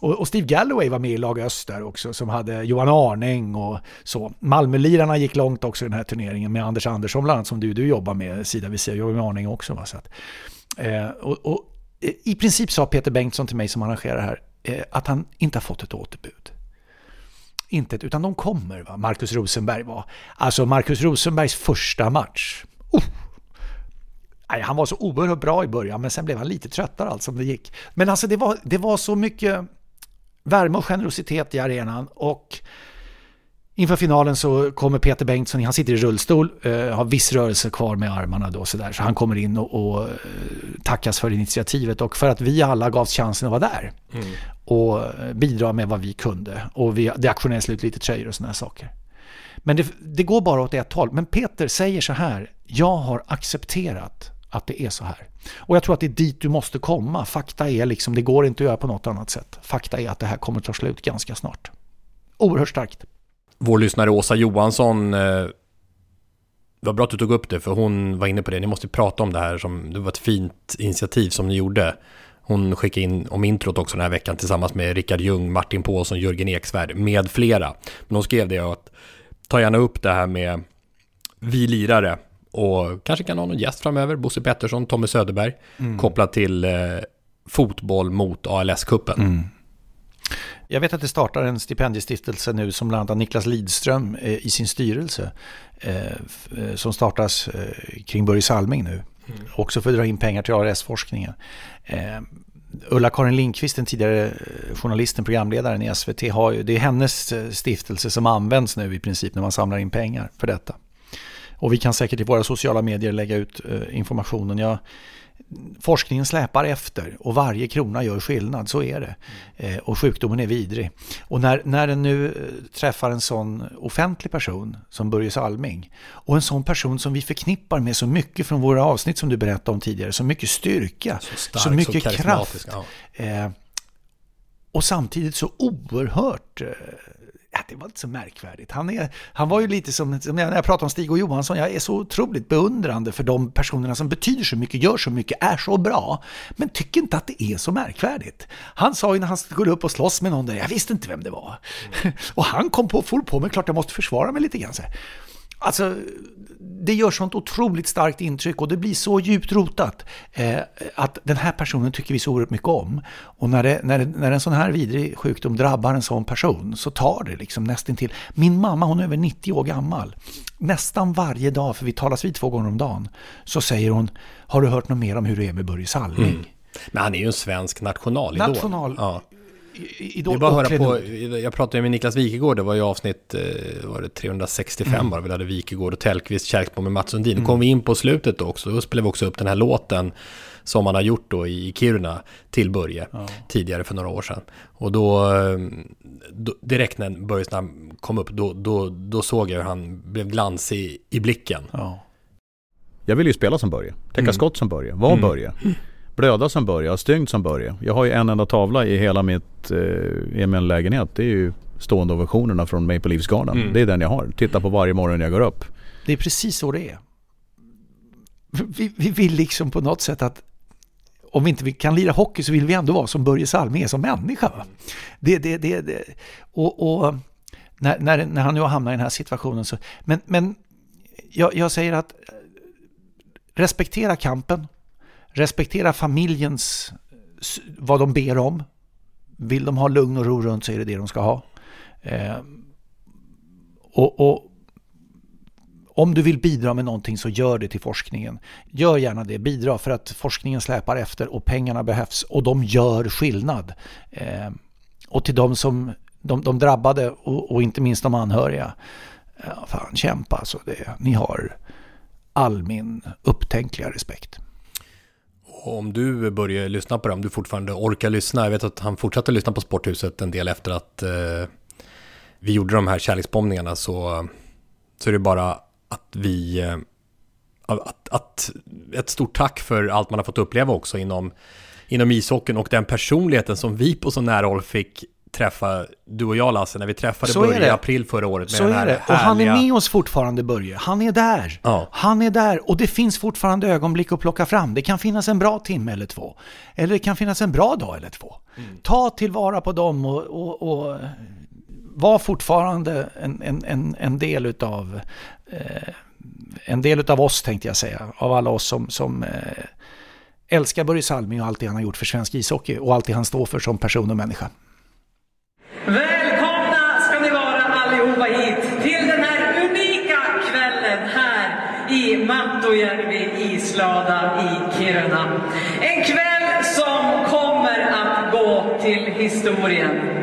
Och, och, Steve Galloway var med i lag Öst där också, som hade Johan Arning och så. Malmölirarna gick långt också i den här turneringen med Anders Andersson bland annat, som du, du jobbar med sida vid sida, jag med Arning också. Va? Så att, eh, och, och, eh, i princip sa Peter Bengtsson till mig som arrangerar här, eh, att han inte har fått ett återbud intet, utan de kommer. Va? Marcus Rosenberg var. Alltså Marcus Rosenbergs första match. Oh! Nej, han var så oerhört bra i början, men sen blev han lite tröttare allt som det gick. Men alltså det var, det var så mycket värme och generositet i arenan och Inför finalen så kommer Peter Bengtsson, han sitter i rullstol, eh, har viss rörelse kvar med armarna då sådär, så han kommer in och, och eh, tackas för initiativet och för att vi alla gavs chansen att vara där. Mm. och bidra med vad vi kunde. Och vi, det auktionerades slut lite tröjor och sådana saker. Men det, det, går bara åt ett håll. Men Peter säger så här, jag har accepterat att det är så här. Och jag tror att det är dit du måste komma. Fakta är liksom, det går inte att göra på något annat sätt. Fakta är att det här kommer ta slut ganska snart. Oerhört starkt. Vår lyssnare Åsa Johansson eh, var bra att du tog upp det, för hon var inne på det. Ni måste prata om det här. Som, det var ett fint initiativ som ni gjorde. Hon skickade in om introt också den här veckan tillsammans med Rickard Ljung, Martin Paulsson, Jörgen Eksvärd med flera. Men hon skrev det att ta gärna upp det här med vi lirare och kanske kan ha någon gäst framöver, Bosse Pettersson, Tommy Söderberg, mm. kopplat till eh, fotboll mot ALS-kuppen. Mm. Jag vet att det startar en stipendiestiftelse nu som bland annat Niklas Lidström eh, i sin styrelse. Eh, eh som startas kring Börje Salming nu. Mm. Också för att dra in pengar till ALS-forskningen. Eh, Ulla-Karin Lindqvist, den tidigare journalisten, programledaren i SVT, har ju, det är hennes stiftelse som används nu i princip när man samlar in pengar för detta. Och vi kan säkert i våra sociala medier lägga ut informationen. Jag forskningen släpar efter och varje krona gör skillnad, så är det. Mm. och sjukdomen är vidrig. Och när, när den nu eh, träffar en sån offentlig person som Börje Salming och en sån person som vi förknippar med så mycket från våra avsnitt som du berättade om tidigare, så mycket styrka, så, stark, så mycket så kraft. Ja. Eh, och samtidigt så oerhört eh, Ja, det var inte så märkvärdigt. Han, är, han var ju lite som, när jag pratar om Stig och Johansson, jag är så otroligt beundrande för de personerna som betyder så mycket, gör så mycket, är så bra, men tycker inte att det är så märkvärdigt. Han sa ju när han skulle upp och slåss med någon där, jag visste inte vem det var. Mm. och han kom på, full på mig, klart jag måste försvara mig lite grann. Så här. Alltså, det gör sånt otroligt starkt intryck och det blir så djupt rotat eh, att den här personen tycker vi så oerhört mycket om. Och när, det, när, när en sån här vidrig sjukdom drabbar en sån person så tar det liksom nästan till. Min mamma, hon är över 90 år gammal. Nästan varje dag, för vi talas vid två gånger om dagen, så säger hon Har du hört något mer om hur det är med Börje Salming? Mm. Men han är ju en svensk nationalidol. National, ja. Idol det bara höra på, jag pratade med Niklas Wikegård, det var ju avsnitt eh, var det 365 mm. bara, vi hade Wikegård och Tellqvist, Kärksbom med Mats Sundin. Mm. kom vi in på slutet också, då spelade vi också upp den här låten som man har gjort då i Kiruna till Börje ja. tidigare för några år sedan. Och då, eh, då direkt när Börjes namn kom upp, då, då, då såg jag hur han blev glansig i blicken. Ja. Jag vill ju spela som Börje, täcka mm. skott som Börje, vara mm. Börje blöda som börjar, stygnt som börjar. Jag har ju en enda tavla i hela mitt, eh, i min lägenhet. Det är ju stående ovationerna från Maple Leafs Garden. Mm. Det är den jag har. Tittar på varje morgon när jag går upp. Det är precis så det är. Vi, vi vill liksom på något sätt att om vi inte kan lira hockey så vill vi ändå vara som Börje Salming är som människa. Va? Det, det, det, det. Och, och när, när, när, han nu har hamnat i den här situationen så... Men, men jag, jag säger att respektera kampen, Respektera familjens, vad de ber om. Vill de ha lugn och ro runt så är det det de ska ha. Eh, och, och, om du vill bidra med någonting så gör det till forskningen. Gör gärna det, bidra för att forskningen släpar efter och pengarna behövs och de gör skillnad. Eh, och till de som de, de drabbade och, och, inte minst de anhöriga. Ja, fan, kämpa alltså. Det, ni har all min upptänkliga respekt om du börjar lyssna på det, om du fortfarande orkar lyssna. Jag vet att han fortsatte lyssna på Sporthuset en del efter att eh, vi gjorde de här kärleksbombningarna. Så, så är det bara att vi... Eh, att, att, ett stort tack för allt man har fått uppleva också inom, inom ishockeyn och den personligheten som vi på så nära håll fick träffa, du och jag Lasse, när vi träffade så Börje i april förra året. Med så den här är det. Och han är med oss fortfarande Börje. Han är där. Ja. Han är där och det finns fortfarande ögonblick att plocka fram. Det kan finnas en bra timme eller två. Eller det kan finnas en bra dag eller två. Mm. Ta tillvara på dem och, och, och var fortfarande en, en, en, en del utav eh, en del utav oss tänkte jag säga. Av alla oss som, som eh, älskar Börje Salming och allt det han har gjort för svensk ishockey och allt det han står för som person och människa. Välkomna ska ni vara allihopa hit till den här unika kvällen här i Mattojärvi islada i Kiruna. En kväll som kommer att gå till historien.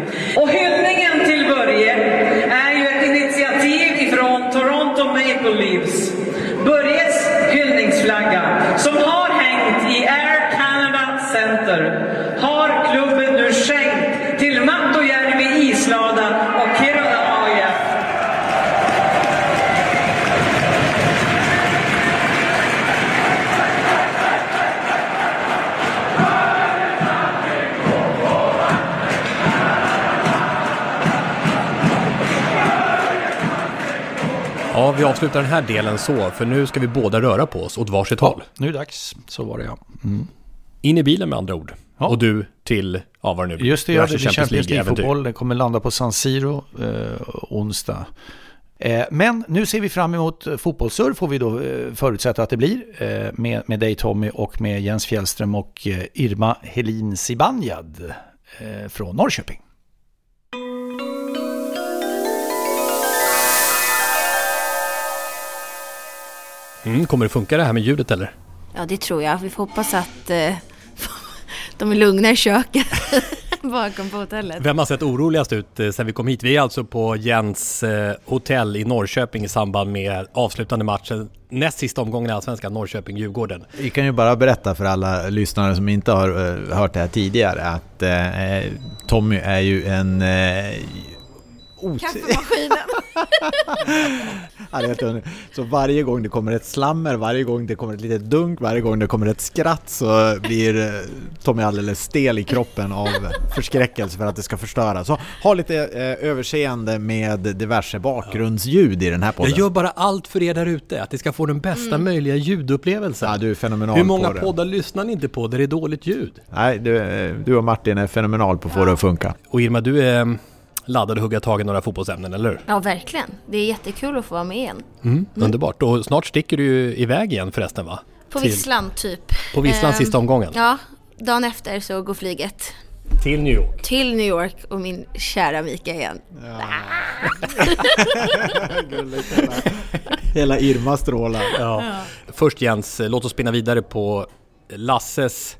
Vi avslutar den här delen så, för nu ska vi båda röra på oss åt varsitt håll. Nu är det dags, så var det ja. Mm. In i bilen med andra ord. Ja. Och du till, ja vad det nu Just det, ja, det diverse blir Champions. League-fotboll. Den kommer landa på San Siro eh, onsdag. Eh, men nu ser vi fram emot fotbollssurf får vi då eh, förutsätta att det blir eh, med, med dig Tommy och med Jens Fjällström och Irma Helin Zibanejad från Norrköping. Mm, kommer det funka det här med ljudet eller? Ja, det tror jag. Vi får hoppas att eh, de är lugna i köket bakom på hotellet. Vem har sett oroligast ut eh, sen vi kom hit? Vi är alltså på Jens eh, hotell i Norrköping i samband med avslutande matchen, näst sista omgången i Allsvenskan, Norrköping-Djurgården. Vi kan ju bara berätta för alla lyssnare som inte har eh, hört det här tidigare att eh, Tommy är ju en... Ot- Kaffemaskinen. Ja, det är så varje gång det kommer ett slammer, varje gång det kommer ett litet dunk, varje gång det kommer ett skratt så blir eh, Tommy alldeles stel i kroppen av förskräckelse för att det ska förstöra. Så ha lite eh, överseende med diverse bakgrundsljud i den här podden. Jag gör bara allt för er där ute, att ni ska få den bästa möjliga ljudupplevelsen. Ja, du är fenomenal Hur många på det. poddar lyssnar ni inte på där det är dåligt ljud? Nej, du, eh, du och Martin är fenomenal på att få det att funka. Och Irma, du är mm, laddad att hugga tag i några fotbollsämnen, eller hur? Ja, verkligen. Det är jättekul att få vara med igen. Mm, Underbart. Och snart sticker du ju iväg igen förresten va? På Till- Visslan, typ. På Visslan Ehm, sista omgången? Ja, dagen efter så går flyget Till New York. till New York och min kära Mika igen. Hela Irma strålar. Ja. Först Jens, låt oss spinna vidare på Lasses,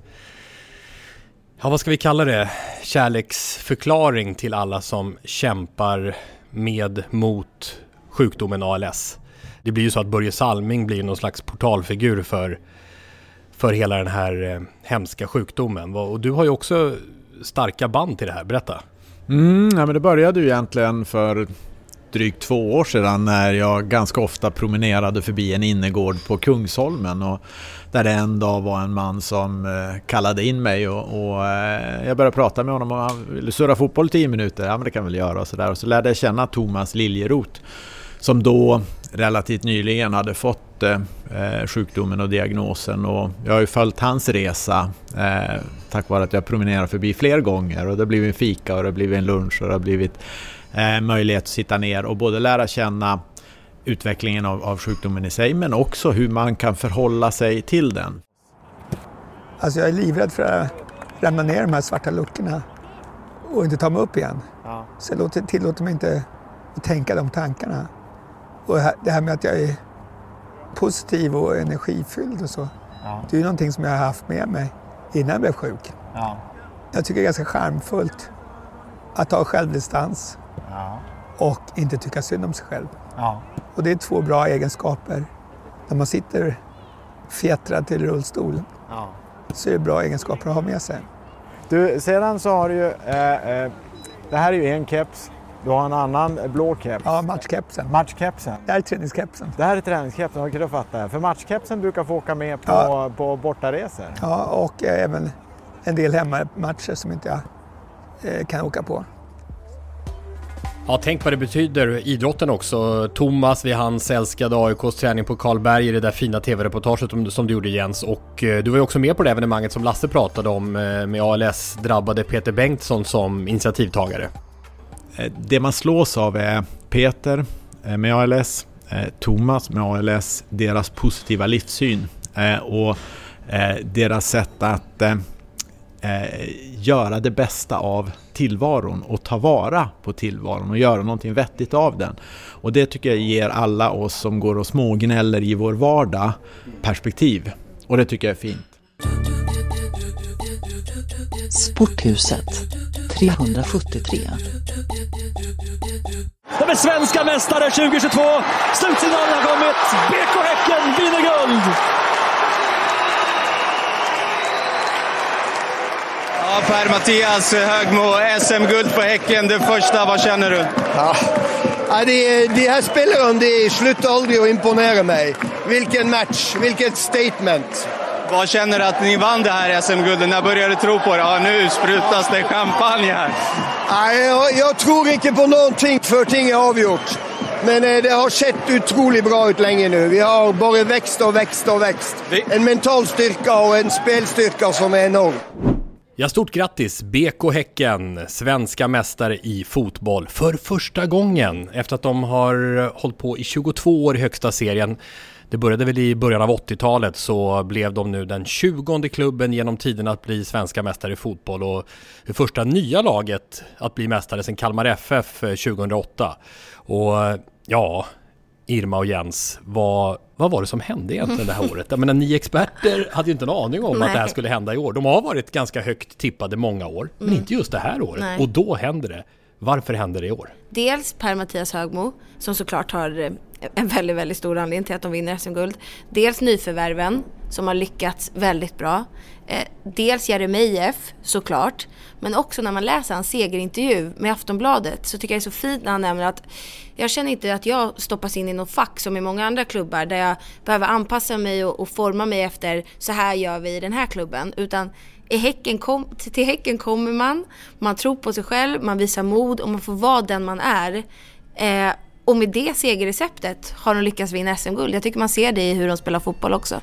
ja vad ska vi kalla det, kärleksförklaring till alla som kämpar med mot sjukdomen ALS. Det blir ju så att Börje Salming blir någon slags portalfigur för, för hela den här eh, hemska sjukdomen. Och du har ju också starka band till det här, berätta. Mm, ja, men det började ju egentligen för drygt två år sedan när jag ganska ofta promenerade förbi en innergård på Kungsholmen och där det en dag var en man som eh, kallade in mig och, och eh, jag började prata med honom och han ville surra fotboll i tio minuter. Ja men det kan väl göra och sådär. Och så lärde jag känna Thomas Liljeroth som då relativt nyligen hade fått eh, eh, sjukdomen och diagnosen och jag har ju följt hans resa eh, tack vare att jag promenerar förbi fler gånger och det har blivit en fika och det har blivit en lunch och det har blivit eh, möjlighet att sitta ner och både lära känna utvecklingen av, av sjukdomen i sig men också hur man kan förhålla sig till den. Alltså jag är livrädd för att ramla ner i de här svarta luckorna och inte ta mig upp igen. Så jag låter, tillåter mig inte att tänka de tankarna. Och det här med att jag är positiv och energifylld och så. Det är ju någonting som jag har haft med mig innan jag blev sjuk. Jag tycker det är ganska charmfullt att ha självdistans och inte tycka synd om sig själv. Och det är två bra egenskaper. När man sitter fjättrad till rullstol så är det bra egenskaper att ha med sig. Du, sedan så har du ju, eh, eh, det här är ju en keps, du har en annan blå keps. Ja, matchkepsen. Matchkepsen. Det här är träningskepsen. Det här är träningskepsen, okej då fattar jag. För matchkepsen brukar få åka med på, Ja. på bortaresor. Ja, och eh, även en del hemmamatcher som inte jag eh, kan åka på. Ja, tänk vad det betyder idrotten också. Thomas vid hans älskade AIKs träning på Karlberg i det där fina tv-reportaget som, som du gjorde Jens. Och eh, du var ju också med på det evenemanget som Lasse pratade om eh, med ALS-drabbade Peter Bengtsson som initiativtagare. Eh, det man slås av är Peter med ALS, Thomas med ALS, deras positiva livssyn och deras sätt att eh, göra det bästa av tillvaron och ta vara på tillvaron och göra någonting vettigt av den. Och det tycker jag ger alla oss som går och smågnäller i vår vardag perspektiv. Och det tycker jag är fint. Sporthuset 373. De är svenska mästare 2022. Slutsignalen har kommit. BK Häcken vinner guld. Ja, Per-Mattias Högmo, SM-guld på Häcken. Det första, vad känner du? Ja. Ja, det, de här spelarna de slutar aldrig att imponera mig. Vilken match, vilket statement. Vad känner du att ni vann det här SM-guldet? När började du tro på det? Ja, nu sprutas det champagne här. Nej, jag, jag tror inte på någonting för ting är avgjort. Men eh, det har sett otroligt bra ut länge nu. Vi har bara växt och växt och växt. En mental styrka och en spelstyrka som är enorm. Ja, stort grattis BK Häcken, svenska mästare i fotboll för första gången efter att de har hållit på i 22 år i högsta serien. Det började väl i början av 80-talet så blev de nu den 20 klubben genom tiden att bli svenska mästare i fotboll och det första nya laget att bli mästare sedan Kalmar FF 2008. Eh, och ja, Irma och Jens, vad, vad var det som hände egentligen det här året? Jag menar, ni experter hade ju inte en aning om Nej. att det här skulle hända i år. De har varit ganska högt tippade många år, men Mm. inte just det här året. Nej. Och då händer det. Varför händer det i år? Dels Per-Mattias Högmo som såklart har eh, en väldigt, väldigt stor anledning till att de vinner SM-guld. Dels nyförvärven som har lyckats väldigt bra. Eh, dels Jeremejeff såklart. Men också när man läser hans segerintervju med Aftonbladet så tycker jag det är så fint när han nämner att jag känner inte att jag stoppas in i något fack som i många andra klubbar där jag behöver anpassa mig och, och forma mig efter så här gör vi i den här klubben. Utan i häcken kom, till till Häcken kommer man, man tror på sig själv, man visar mod och man får vara den man är. Eh, och med det segerreceptet har de lyckats vinna SM-guld. Jag tycker man ser det i hur de spelar fotboll också.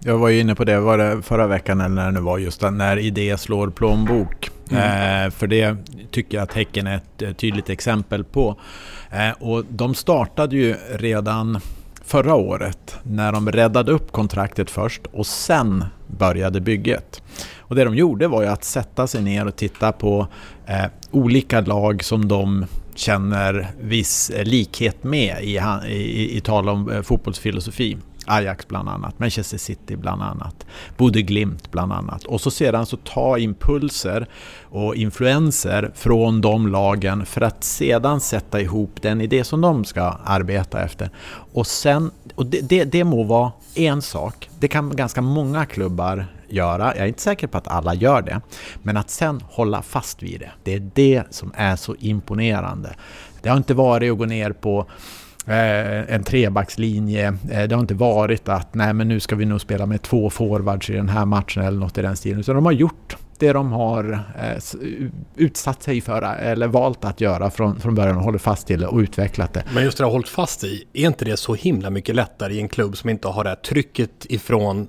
Jag var ju inne på det, var det förra veckan eller när det var just det, när idé slår plånbok. Mm. Eh, för det tycker jag att Häcken är ett eh, tydligt exempel på. Eh, och de startade ju redan förra året när de räddade upp kontraktet först och sen började bygget. Och det de gjorde var ju att sätta sig ner och titta på eh, olika lag som de känner viss likhet med i, i, i tal om eh, fotbollsfilosofi. Ajax bland annat, Manchester City bland annat, Bode Glimt bland annat. Och så sedan så ta impulser och influenser från de lagen för att sedan sätta ihop den idé som de ska arbeta efter. Och sen, och det, det, det må vara en sak, det kan ganska många klubbar göra. Jag är inte säker på att alla gör det. Men att sen hålla fast vid det, det är det som är så imponerande. Det har inte varit att gå ner på eh, en trebackslinje. Eh, det har inte varit att nej men nu ska vi nog spela med två forwards i den här matchen eller något i den stilen. Utan de har gjort det de har eh, utsatt sig för eller valt att göra från, från början och håller fast till det och utvecklat det. Men just det har hållit fast i, är inte det så himla mycket lättare i en klubb som inte har det här trycket ifrån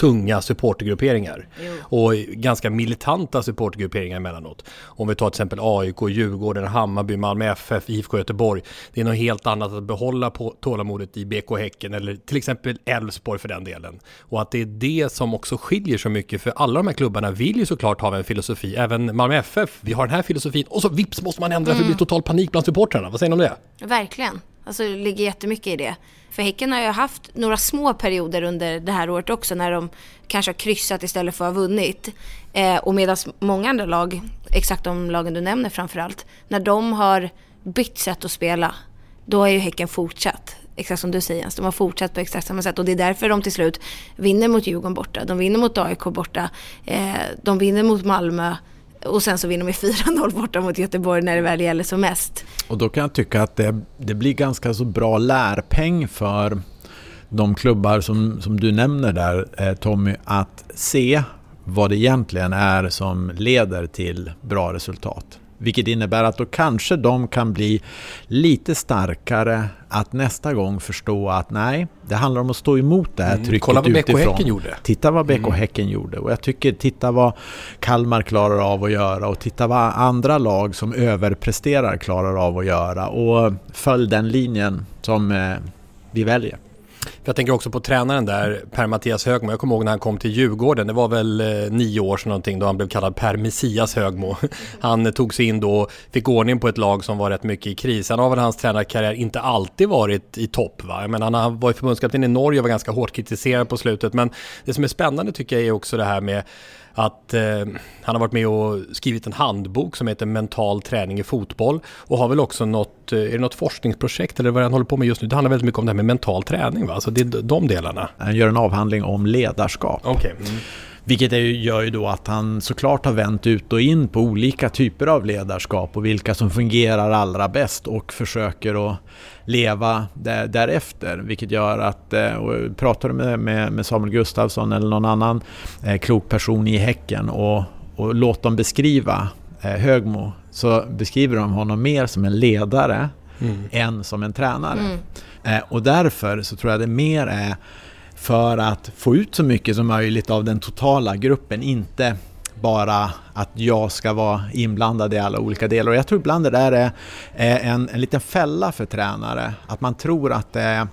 tunga supportergrupperingar och ganska militanta supportergrupperingar emellanåt. Om vi tar till exempel AIK, Djurgården, Hammarby, Malmö FF, IFK Göteborg. Det är något helt annat att behålla på tålamodet i BK Häcken eller till exempel Elfsborg för den delen. Och att det är det som också skiljer så mycket för alla de här klubbarna vill ju såklart ha en filosofi. Även Malmö FF, vi har den här filosofin och så vips måste man ändra för det blir total panik bland supportrarna. Vad säger ni om det? Verkligen. Alltså det ligger jättemycket i det. För Häcken har ju haft några små perioder under det här året också när de kanske har kryssat istället för att ha vunnit. Eh, och medan många andra lag, exakt de lagen du nämner framförallt, när de har bytt sätt att spela, då har ju Häcken fortsatt. Exakt som du säger Jens, de har fortsatt på exakt samma sätt och det är därför de till slut vinner mot Djurgården borta, de vinner mot AIK borta, eh, de vinner mot Malmö och sen så vinner de 4-0 borta mot Göteborg när det väl gäller som mest. Och då kan jag tycka att det, det blir ganska så bra lärpeng för de klubbar som, som du nämner där eh, Tommy, att se vad det egentligen är som leder till bra resultat. Vilket innebär att då kanske de kan bli lite starkare att nästa gång förstå att nej, det handlar om att stå emot det här Mm, trycket kolla vad utifrån. Häcken gjorde. Titta vad BK Mm. Häcken gjorde och jag tycker titta vad Kalmar klarar av att göra och titta vad andra lag som överpresterar klarar av att göra och följ den linjen som eh, vi väljer. För jag tänker också på tränaren där, Per-Mattias Högmo. Jag kommer ihåg när han kom till Djurgården. Det var väl eh, nio år sedan någonting då han blev kallad Per Messias Högmo. Han eh, tog sig in då och fick ordning på ett lag som var rätt mycket i kris. Sen har väl hans tränarkarriär inte alltid varit i topp. Va? Jag menar, han var ju förbundskapten i Norge och var ganska hårt kritiserad på slutet. Men det som är spännande tycker jag är också det här med att eh, han har varit med och skrivit en handbok som heter Mental träning i fotboll och har väl också något, eh, är det något forskningsprojekt eller vad han håller på med just nu? Det handlar väldigt mycket om det här med mental träning va? Så det är de delarna. Han gör en avhandling om ledarskap. Okej. Mm. Vilket är, ju- gör ju då att han såklart har vänt ut och in på olika typer av ledarskap och vilka som fungerar allra bäst och försöker att leva där, därefter. Vilket gör att, eh, och pratar du med, med, med Samuel Gustafsson eller någon annan eh, klok person i Häcken och, och låt dem beskriva eh, Högmo så beskriver de honom mer som en ledare mm. än som en tränare. Mm. Eh, och därför så tror jag det mer är för att få ut så mycket som möjligt av den totala gruppen, inte bara att jag ska vara inblandad i alla olika delar. Och jag tror ibland det där är en, en liten fälla för tränare, att man tror att det är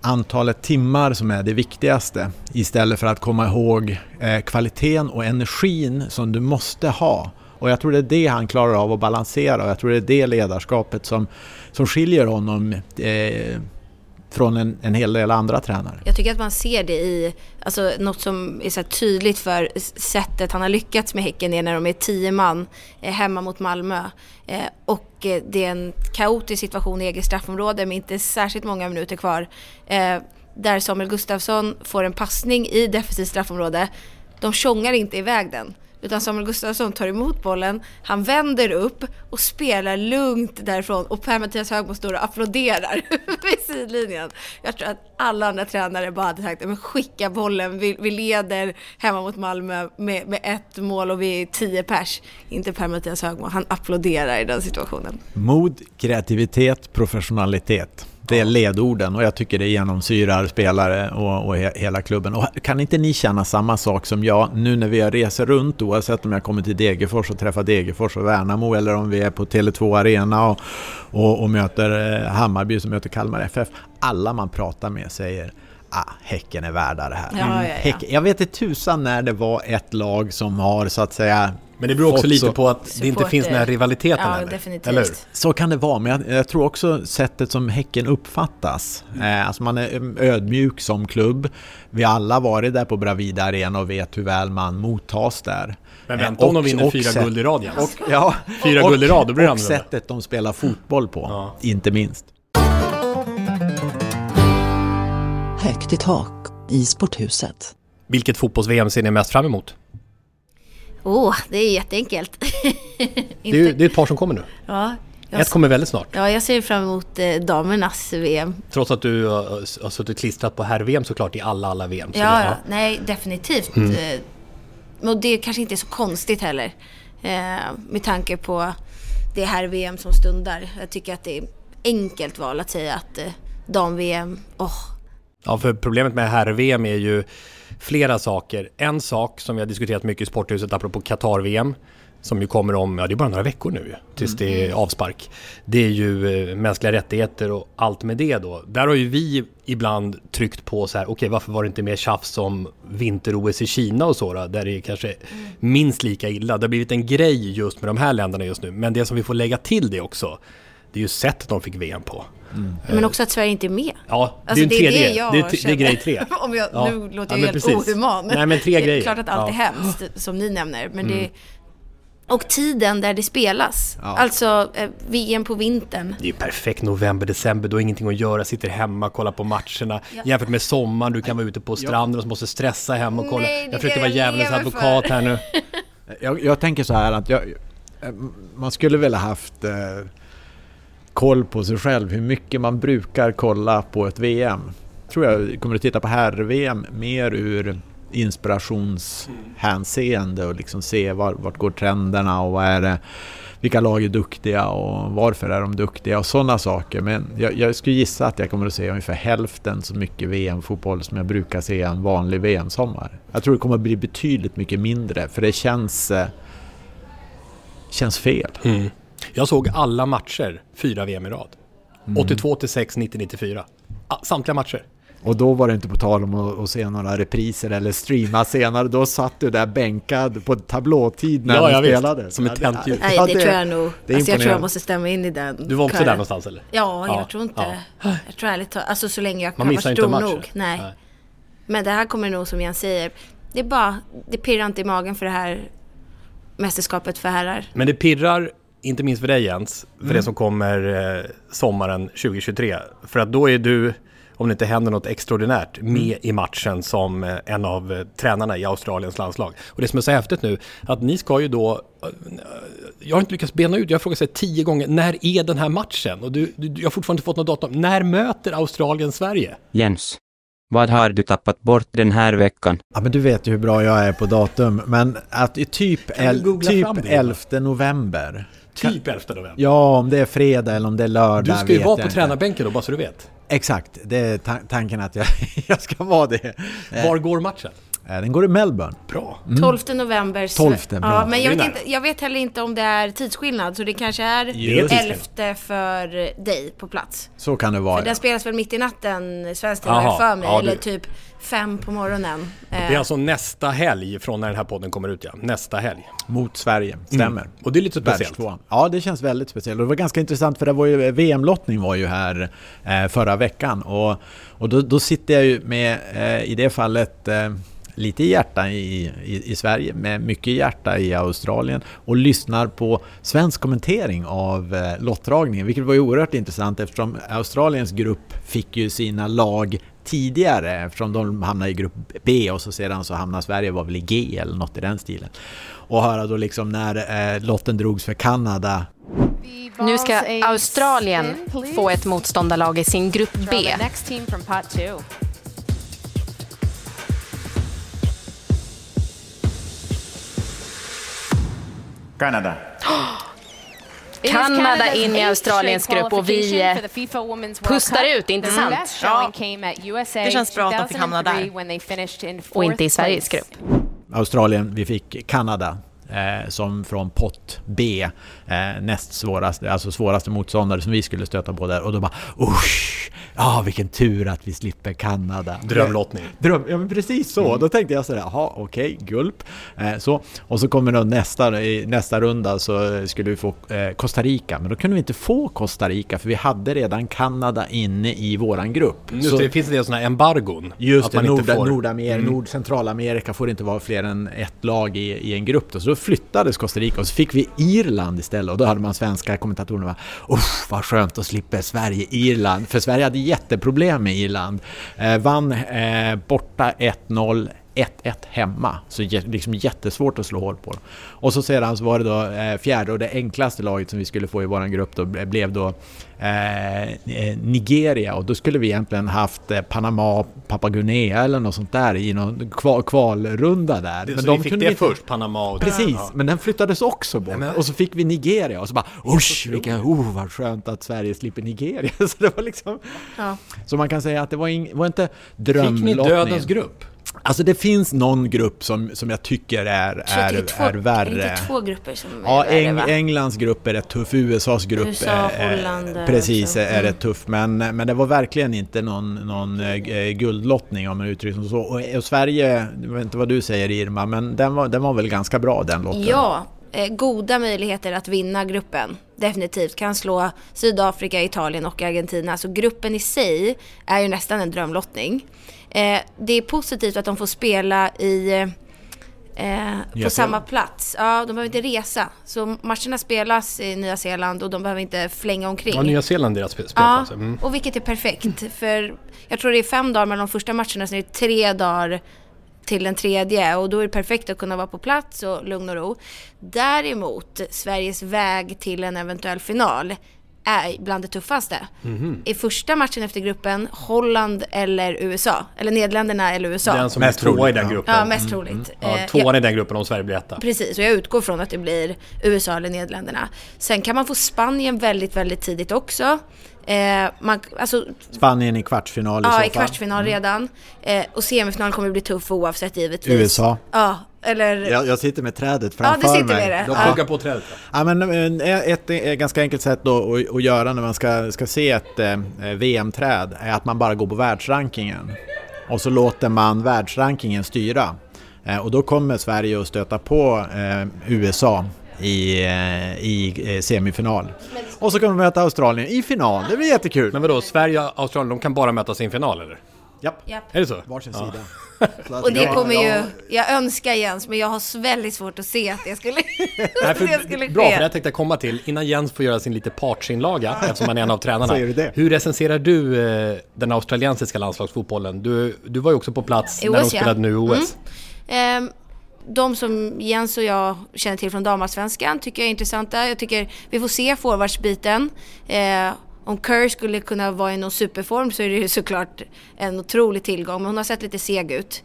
antalet timmar som är det viktigaste istället för att komma ihåg eh, kvaliteten och energin som du måste ha. Och jag tror det är det han klarar av att balansera och jag tror det är det ledarskapet som, som skiljer honom eh, från en, en hel del andra tränare. Jag tycker att man ser det i, alltså något som är så tydligt för sättet han har lyckats med Häcken är när de är tio man eh, hemma mot Malmö. Eh, och eh, det är en kaotisk situation i eget straffområde med inte särskilt många minuter kvar. Eh, där Samuel Gustafsson får en passning i defensivt straffområde. De tjongar inte iväg den. Utan Samuel Gustafsson tar emot bollen, han vänder upp och spelar lugnt därifrån och Per-Mattias Högmo står och applåderar vid sidlinjen. Jag tror att alla andra tränare bara hade sagt, men skicka bollen, vi, vi leder hemma mot Malmö med, med ett mål och vi är tio pers. Inte Per-Mattias Högmo, han applåderar i den situationen. Mod, kreativitet, professionalitet. Det är ledorden och jag tycker det genomsyrar spelare och, och he, hela klubben. Och kan inte ni känna samma sak som jag nu när vi reser runt oavsett om jag kommer till Degerfors och träffar Degerfors och Värnamo eller om vi är på Tele2 Arena och, och, och möter eh, Hammarby som möter Kalmar FF. Alla man pratar med säger ah, Häcken är värda det här. Ja, ja, ja. Häcken, jag vet inte tusan när det var ett lag som har så att säga men det beror också lite så... på att det inte finns den här rivaliteten ja. Definitivt. Eller? Så kan det vara, men jag, jag, tror också sättet som Häcken uppfattas. Eh, alltså man är ödmjuk som klubb. Vi alla varit där på Bravida Arena och vet hur väl man mottas där. Men vänta om de vinner fyra sätt, guld i rad Jens. Och, ja, fyra guld i rad, då blir det Och sättet de spelar fotboll på, ja. inte minst. Högt i tak i sporthuset. Vilket fotbolls-VM ser ni mest fram emot? Åh, oh, det är jätteenkelt. det, är, det är ett par som kommer nu. Ja, ett kommer väldigt snart. Ja, jag ser fram emot eh, damernas VM. Trots att du har, har suttit klistrat på herr-VM såklart i alla, alla VM. Ja, det, ja, nej, definitivt. Mm. Eh, och det kanske inte är så konstigt heller. Eh, med tanke på det herr-VM som stundar. Jag tycker att det är enkelt val att säga att eh, dam-VM, åh. Oh. Ja, för problemet med herr-VM är ju flera saker. En sak som vi har diskuterat mycket i Sporthuset apropå Qatar-VM som ju kommer om, ja det är bara några veckor nu tills mm. det är avspark. Det är ju eh, mänskliga rättigheter och allt med det då. Där har ju vi ibland tryckt på så här, okej okay, varför var det inte mer tjafs om vinter-OS i Kina och så då, där det är kanske mm. minst lika illa. Det har blivit en grej just med de här länderna just nu. Men det som vi får lägga till det också, det är ju sättet de fick VM på. Mm. Men också att Sverige inte är med. Ja, det alltså, är en tredje. Det är det, jag det, är, det är grej tre. Om jag, ja. Nu låter jag ja, helt ohuman. Nej, men tre det är grejer. klart att allt ja. är hemskt, som ni nämner. Men Mm. det och tiden där det spelas. Ja. Alltså eh, VM på vintern. Det är perfekt november, december, du har ingenting att göra, sitter hemma, kollar på matcherna. Ja. Jämfört med sommaren, du kan vara ute på stranden och så måste stressa hem och kolla. Nej, jag försöker vara djävulens advokat för. här nu. Jag, jag tänker så här att jag, man skulle väl ha haft eh, koll på sig själv hur mycket man brukar kolla på ett VM. tror jag kommer att titta på herr-VM mer ur inspirationshänseende och liksom se var, vart går trenderna och vad är det vilka lag är duktiga och varför är de duktiga och sådana saker. Men jag, jag skulle gissa att jag kommer att se ungefär hälften så mycket VM-fotboll som jag brukar se en vanlig VM-sommar. Jag tror det kommer att bli betydligt mycket mindre för det känns, eh, känns fel. Mm. Jag såg alla matcher, fyra VM i rad. 82, 86, 90, 94. Samtliga matcher. Och då var det inte på tal om att, se några repriser eller streama senare. Då satt du där bänkad på tablåtid när ja, du ja, spelade. Visst. Som ett tänt ljus. Nej, Ja, det, tror jag nog. det Alltså, jag tror jag måste stämma in i den. Du var också kören. där någonstans eller? Ja, Ja. jag tror inte... Ja. Jag tror ärligt talat, alltså så länge jag Man kan missar vara inte stor matcher. nog. Nej. Nej. Men det här kommer nog som Jens säger. Det är bara, det pirrar inte i magen för det här mästerskapet för herrar. Men det pirrar, inte minst för dig Jens, för Mm. det som kommer eh, sommaren 2023. För att då är du, om det inte händer något extraordinärt, med Mm. i matchen som eh, en av eh, tränarna i Australiens landslag. Och det som är så häftigt nu, att ni ska ju då, jag har inte lyckats bena ut, jag har frågat sig tio gånger, när är den här matchen? Och du, du, jag har fortfarande inte fått något datum. När möter Australien Sverige? Jens, Vad har du tappat bort den här veckan? Ja men du vet ju hur bra jag är på datum. Men att i typ, el, typ fram det? 11 november. Typ 11 november. Ja, om det är fredag eller om det är lördag Du ska ju vara på inte. tränarbänken då, bara så du vet. Exakt, det är ta- tanken att jag, jag ska vara det. Var går matchen? Eh, Den går i Melbourne. Bra. Mm. 12 november. 12, bra. Ja, men jag vet, inte, jag vet heller inte om det är tidsskillnad, så det kanske är Just det. 11 för dig på plats. Så kan det vara. För ja. den spelas väl mitt i natten, svensk tid har jag för mig, ja, eller du- typ fem på morgonen. Det är alltså nästa helg från när den här podden kommer ut ja. Nästa helg. Mot Sverige, stämmer. Mm. Och det är lite speciellt. Ja, det känns väldigt speciellt. Och det var ganska intressant för det var ju VM-lottning var ju här eh, förra veckan. Och, och då, då sitter jag ju med, eh, i det fallet, eh, lite hjärta i, i, i Sverige, med mycket hjärta i Australien och lyssnar på svensk kommentering av eh, lottdragningen, vilket var ju oerhört intressant eftersom Australiens grupp fick ju sina lag tidigare eftersom de hamnade i grupp B och så sedan så hamnade Sverige var väl i G eller något i den stilen. Och höra då liksom när eh, lotten drogs för Kanada Nu ska Australien få ett motståndarlag i sin grupp B. Kanada. Kanada in i Australiens grupp och vi eh, pustar ut, inte sant? Ja. Det känns bra att de fick hamna där. Och inte i Sveriges grupp. Australien, vi fick Kanada eh, som från pott B, eh, näst svåraste, alltså svåraste motståndare som vi skulle stöta på där och då bara usch, ja vilken tur att vi slipper Kanada. Drömlottning. Dröm, ja men precis så, Mm. då tänkte jag sådär, jaha okej, gulp. Eh, så, och så kommer då nästa, i nästa runda så skulle vi få eh, Costa Rica, men då kunde vi inte få Costa Rica för vi hade redan Kanada inne i våran grupp. Just Så- det, finns en del sådana embargon. Just att det, man Nord, inte får. Nordamer, Mm. Nord Centralamerika får inte vara fler än ett lag i, i en grupp. Då. Så då flyttades Costa Rica och så fick vi Irland istället och då hade man svenska kommentatorerna va Uff, vad skönt att slippa Sverige-Irland. För Sverige hade jätteproblem med Irland. Eh, vann eh, borta 1-0 1-1 hemma. Så liksom jättesvårt att slå hål på. Och så sedan så var det då eh, fjärde och det enklaste laget som vi skulle få i våran grupp då ble- blev då eh, eh, Nigeria och då skulle vi egentligen haft eh, Panama, Papua Guinea eller något sånt där i någon kval, kvalrunda där. Det- så vi fick det först, Panama och- Precis, Ja. men den flyttades också bort. Och så fick vi Nigeria och så bara usch, vilka, oh vad skönt att Sverige slipper Nigeria. Så det var liksom... Ja. Så man kan säga att det var, ing, var inte Fick ni dödens grupp? Alltså det finns någon grupp som, som jag tycker är, Jag är, det är två, är värre. inte två grupper som Ja, är värre, va? Englands grupp är rätt tuff, USAs grupp USA, är, Holland, eh, precis, också. är Mm. rätt tuff. Men, men det var verkligen inte någon, någon eh, guldlottning om man uttrycker sig så. Och, och Sverige, jag vet inte vad du säger Irma, men den var, den var väl ganska bra den lotten? Ja, eh, goda möjligheter att vinna gruppen. Definitivt. Kan slå Sydafrika, Italien och Argentina. Så gruppen i sig är ju nästan en drömlottning. Eh, det är positivt att de får spela i eh, på samma plats. Ja, de behöver inte resa. Så matcherna spelas i Nya Zeeland och de behöver inte flänga omkring. Ja, Nya Zeeland deras spe- Ja, spelplats. Mm. och vilket är perfekt. För jag tror det är fem dagar mellan de första matcherna, sen är det tre dagar till den tredje och då är det perfekt att kunna vara på plats och lugn och ro. Däremot, Sveriges väg till en eventuell final är bland det tuffaste. Mhm. I första matchen efter gruppen, Holland eller USA. Eller Nederländerna eller USA. Den som är tvåa i den gruppen. Ja, mest Mm, troligt. mm. Ja, Eh, tvåan i den gruppen om Sverige blir etta. Precis, och jag utgår från att det blir USA eller Nederländerna. Sen kan man få Spanien väldigt, väldigt tidigt också. Eh, man, alltså, Spanien i kvartsfinal i så ja, fall. i kvartsfinal redan. Eh, och semifinal kommer bli tuff oavsett givetvis. USA. Ja, eller... Jag, jag sitter med trädet Ja, framför du sitter mig. med det. De Ja. pluggar på trädet. Ja, men, eh, ett, ett ganska enkelt sätt då att, att göra när man ska, ska se ett eh, VM-träd är att man bara går på världsrankingen. Och så låter man världsrankingen styra. Eh, och då kommer Sverige att stöta på eh, USA i, eh, i eh, semifinal. Och så kommer de möta Australien i final. Det blir jättekul. Men vadå, Sverige och Australien, de kan bara mötas i en final eller? Japp. Japp. Är det så? Varsin Ja. sida. Och det jag- kommer ju, jag- jag önskar Jens, men jag har väldigt svårt att se att det skulle, Nej, att det skulle för, ske. bra, för det här tänkte jag komma till. Innan Jens får göra sin lite partsinlaga, eftersom han är en av tränarna. Hur recenserar du eh, den australiensiska landslagsfotbollen? Du, du var ju också på plats när de OS, ja. spelade nu OS. Mm. Ehm, de som Jens och jag känner till från damallsvenskan tycker jag är intressanta. Jag tycker vi får se forwardsbiten. Eh, om Kerr skulle kunna vara i någon superform så är det ju såklart en otrolig tillgång. Men hon har sett lite seg ut.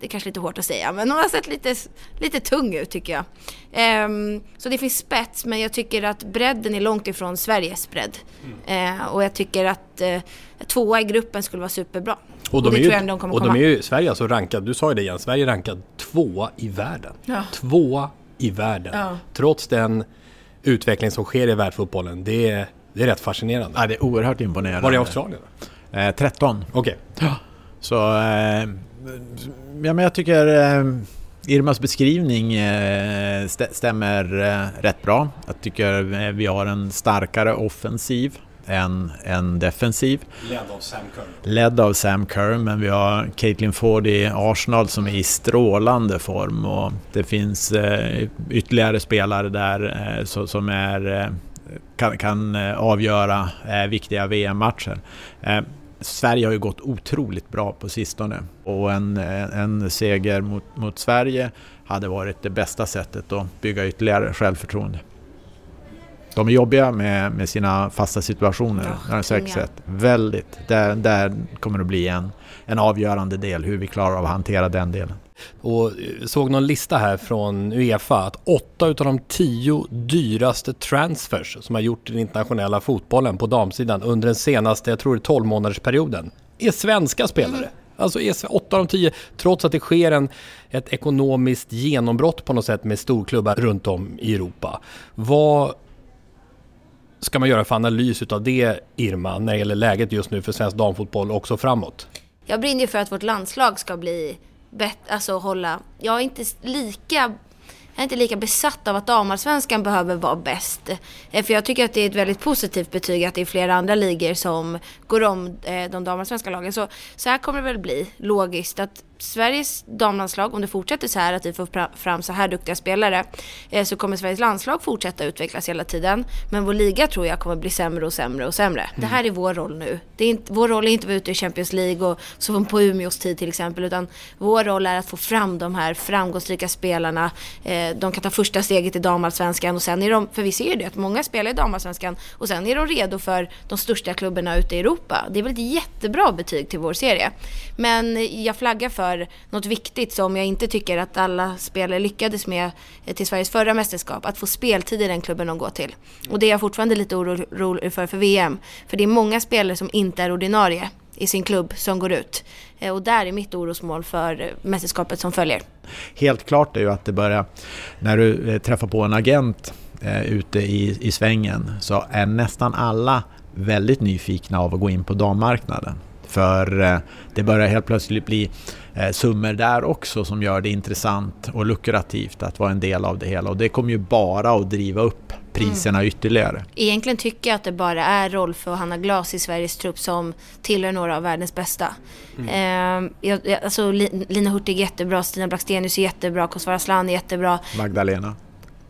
Det är kanske lite hårt att säga, men hon har sett lite, lite tung ut tycker jag. Um, så det finns spets, men jag tycker att bredden är långt ifrån Sveriges bredd. Mm. Uh, och jag tycker att uh, tvåa i gruppen skulle vara superbra. Och de, och är, ju, de och de är ju Sverige alltså rankad, du sa ju det igen, Sverige är rankad tvåa i världen. Ja. Tvåa i världen. Ja. Trots den utveckling som sker i världsfotbollen. Det är, det är rätt fascinerande. Ja, det är oerhört imponerande. Var i Australien? Eh, 13. Okej. Okay. Så... Eh, ja, men jag tycker eh, Irmas beskrivning eh, st stämmer eh, rätt bra. Jag tycker eh, vi har en starkare offensiv än, än defensiv. Ledd av Sam Kerr. Ledd av Sam Kerr, men vi har Caitlin Ford i Arsenal som är i strålande form och det finns eh, ytterligare spelare där eh, som är, kan, kan eh, avgöra eh, viktiga VM-matcher. Eh, Sverige har ju gått otroligt bra på sistone och en, en seger mot, mot Sverige hade varit det bästa sättet att bygga ytterligare självförtroende. De är jobbiga med, med sina fasta situationer, ja, det har säkert sett. Väldigt. Där, där kommer det bli en, en avgörande del, hur vi klarar av att hantera den delen. Och såg någon lista här från Uefa att åtta utav de tio dyraste transfers som har gjort den internationella fotbollen på damsidan under den senaste, jag tror det är 12 månadersperioden, är svenska spelare. Mm. Alltså är åtta av de tio, trots att det sker en, ett ekonomiskt genombrott på något sätt med storklubbar runt om i Europa. Vad ska man göra för analys utav det, Irma, när det gäller läget just nu för svensk damfotboll också framåt? Jag brinner ju för att vårt landslag ska bli bättre, alltså hålla... Jag är inte lika jag är inte lika besatt av att damallsvenskan behöver vara bäst. Eh, för jag tycker att det är ett väldigt positivt betyg att det är flera andra ligor som går om eh, de damallsvenska lagen. Så, så här kommer det väl bli, logiskt, att Sveriges damlandslag, om det fortsätter så här, att vi får fram så här duktiga spelare, eh, så kommer Sveriges landslag fortsätta utvecklas hela tiden. Men vår liga tror jag kommer bli sämre och sämre och sämre. Mm. Det här är vår roll nu. Det är inte, vår roll är inte att vara ute i Champions League och som på Umeås tid till exempel, utan vår roll är att få fram de här framgångsrika spelarna. Eh, de kan ta första steget i damallsvenskan och sen är de, för vi ser ju det, att många spelar i damallsvenskan och sen är de redo för de största klubbarna ute i Europa. Det är väl ett jättebra betyg till vår serie. Men jag flaggar för för något viktigt som jag inte tycker att alla spelare lyckades med till Sveriges förra mästerskap. Att få speltid i den klubben de går till. Och det är jag fortfarande lite orolig för för VM. För det är många spelare som inte är ordinarie i sin klubb som går ut. Eh, och där är mitt orosmål för mästerskapet som följer. Helt klart är ju att det börjar, när du eh, träffar på en agent eh, ute i, i svängen så är nästan alla väldigt nyfikna av att gå in på dammarknaden. För eh, det börjar helt plötsligt bli eh, summor där också som gör det intressant och lukrativt att vara en del av det hela. Och det kommer ju bara att driva upp priserna mm. ytterligare. Egentligen tycker jag att det bara är Rolf och Hanna Glas i Sveriges trupp som tillhör några av världens bästa. Mm. Eh, jag, alltså, Lina Hurtig är jättebra, Stina Blackstenius är jättebra, Kosovare Aslan är jättebra. Magdalena?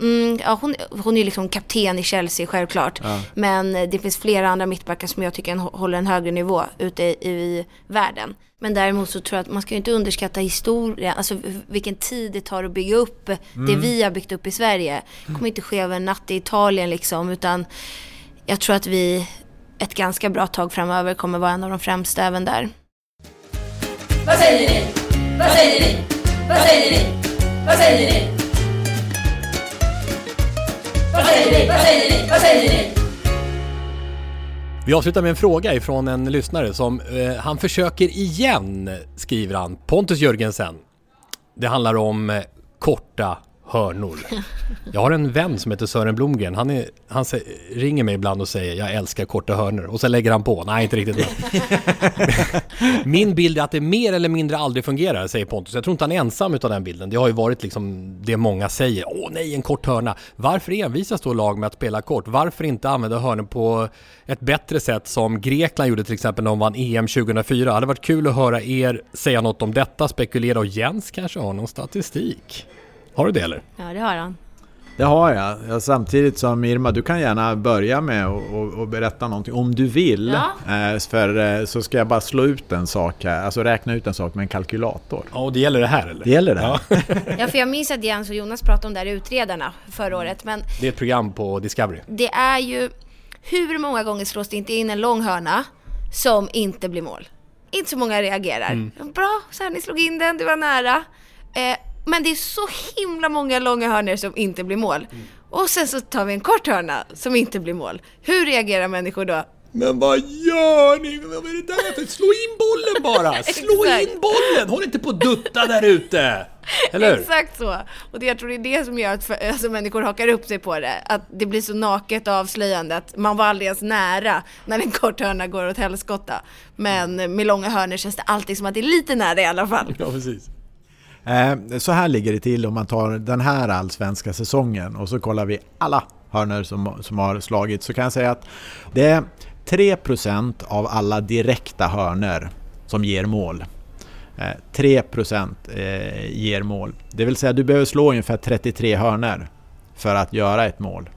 Mm, ja, hon, hon är liksom kapten i Chelsea självklart. Ja. Men det finns flera andra mittbackar som jag tycker håller en högre nivå ute i, i världen. Men däremot så tror jag att man ska inte underskatta historien, alltså vilken tid det tar att bygga upp mm. det vi har byggt upp i Sverige. Det kommer inte ske över en natt i Italien liksom, utan jag tror att vi ett ganska bra tag framöver kommer vara en av de främsta även där. Vad säger ni? Vad säger ni? Vad säger ni? Vad säger ni? Vad säger ni? Vad säger ni? Vad säger ni? Vi avslutar med en fråga ifrån en lyssnare som eh, han försöker igen, skriver han, Pontus Jörgensen. Det handlar om eh, korta hörnor. Jag har en vän som heter Sören Blomgren. Han, är, han ringer mig ibland och säger jag älskar korta hörnor. Och så lägger han på. Nej, inte riktigt. Min bild är att det mer eller mindre aldrig fungerar, säger Pontus. Jag tror inte han är ensam utav den bilden. Det har ju varit liksom det många säger. Åh nej, en kort hörna. Varför envisas då lag med att spela kort? Varför inte använda hörnor på ett bättre sätt som Grekland gjorde till exempel när de vann EM 2004? Det hade varit kul att höra er säga något om detta, spekulera och Jens kanske har någon statistik. Har du det eller? Ja, det har han. Det har jag. Ja, samtidigt som Irma, du kan gärna börja med att berätta någonting om du vill. Ja. Eh, för eh, så ska jag bara slå ut en sak här, alltså räkna ut en sak med en kalkylator. Ja, och det gäller det här eller? Det gäller det här. Ja, ja för jag minns att Jens och Jonas pratade om det här Utredarna förra året. Men det är ett program på Discovery. Det är ju Hur många gånger slås det inte in en lång hörna som inte blir mål? Inte så många reagerar. Mm. Bra, så här, ni slog in den, det var nära. Eh, men det är så himla många långa hörnor som inte blir mål. Mm. Och sen så tar vi en kort hörna som inte blir mål. Hur reagerar människor då? Men vad gör ni? Vad är det där för? Slå in bollen bara! Slå in bollen! Håll inte på att dutta där ute! Eller? Exakt så. Och det, jag tror det är det som gör att för, alltså, människor hakar upp sig på det. Att det blir så naket och avslöjande att man var aldrig ens nära när en kort hörna går åt helskotta. Men med långa hörnor känns det alltid som att det är lite nära i alla fall. Ja, precis. Eh, Så här ligger det till om man tar den här allsvenska säsongen och så kollar vi alla hörnor som, som har slagit så kan jag säga att det är 3% av alla direkta hörnor som ger mål. Eh, 3% eh, ger mål. Det vill säga du behöver slå ungefär 33 hörnor för att göra ett mål.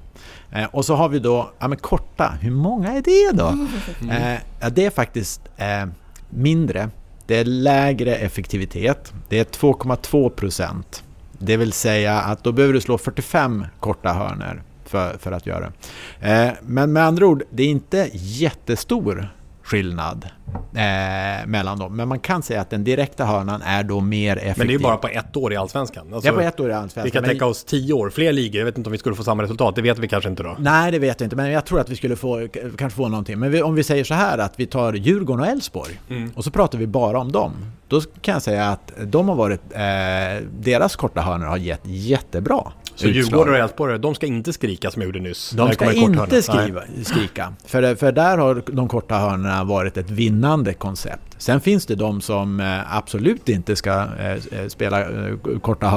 Eh, och så har vi då, ja men korta, hur många är det då? Eh, ja, det är faktiskt eh, mindre. Det är lägre effektivitet. Det är 2,2 procent. Det vill säga att då behöver du slå 45 korta hörnor för, för att göra det. Eh, men med andra ord, det är inte jättestor skillnad eh, mellan dem. Men man kan säga att den direkta hörnan är då mer effektiv. Men det är ju bara på ett år i Allsvenskan. Alltså, Det är på ett år i Allsvenskan, Vi kan tänka oss tio år, fler ligor. Jag vet inte om vi skulle få samma resultat. Det vet vi kanske inte då. Nej, det vet jag inte, men jag tror att vi skulle få, kanske få någonting. Men vi, om vi säger så här att vi tar Djurgården och Elfsborg Mm. och så pratar vi bara om dem. Då kan jag säga att de har varit, eh, deras korta hörnor har gett jättebra Så utslag. Djurgårdare och Elfsborg, de ska inte skrika som jag gjorde nyss. De ska inte skriva, skrika. För, för där har de korta hörnorna varit ett vinnande koncept. Sen finns det de som eh, absolut inte ska eh, eh, spela korta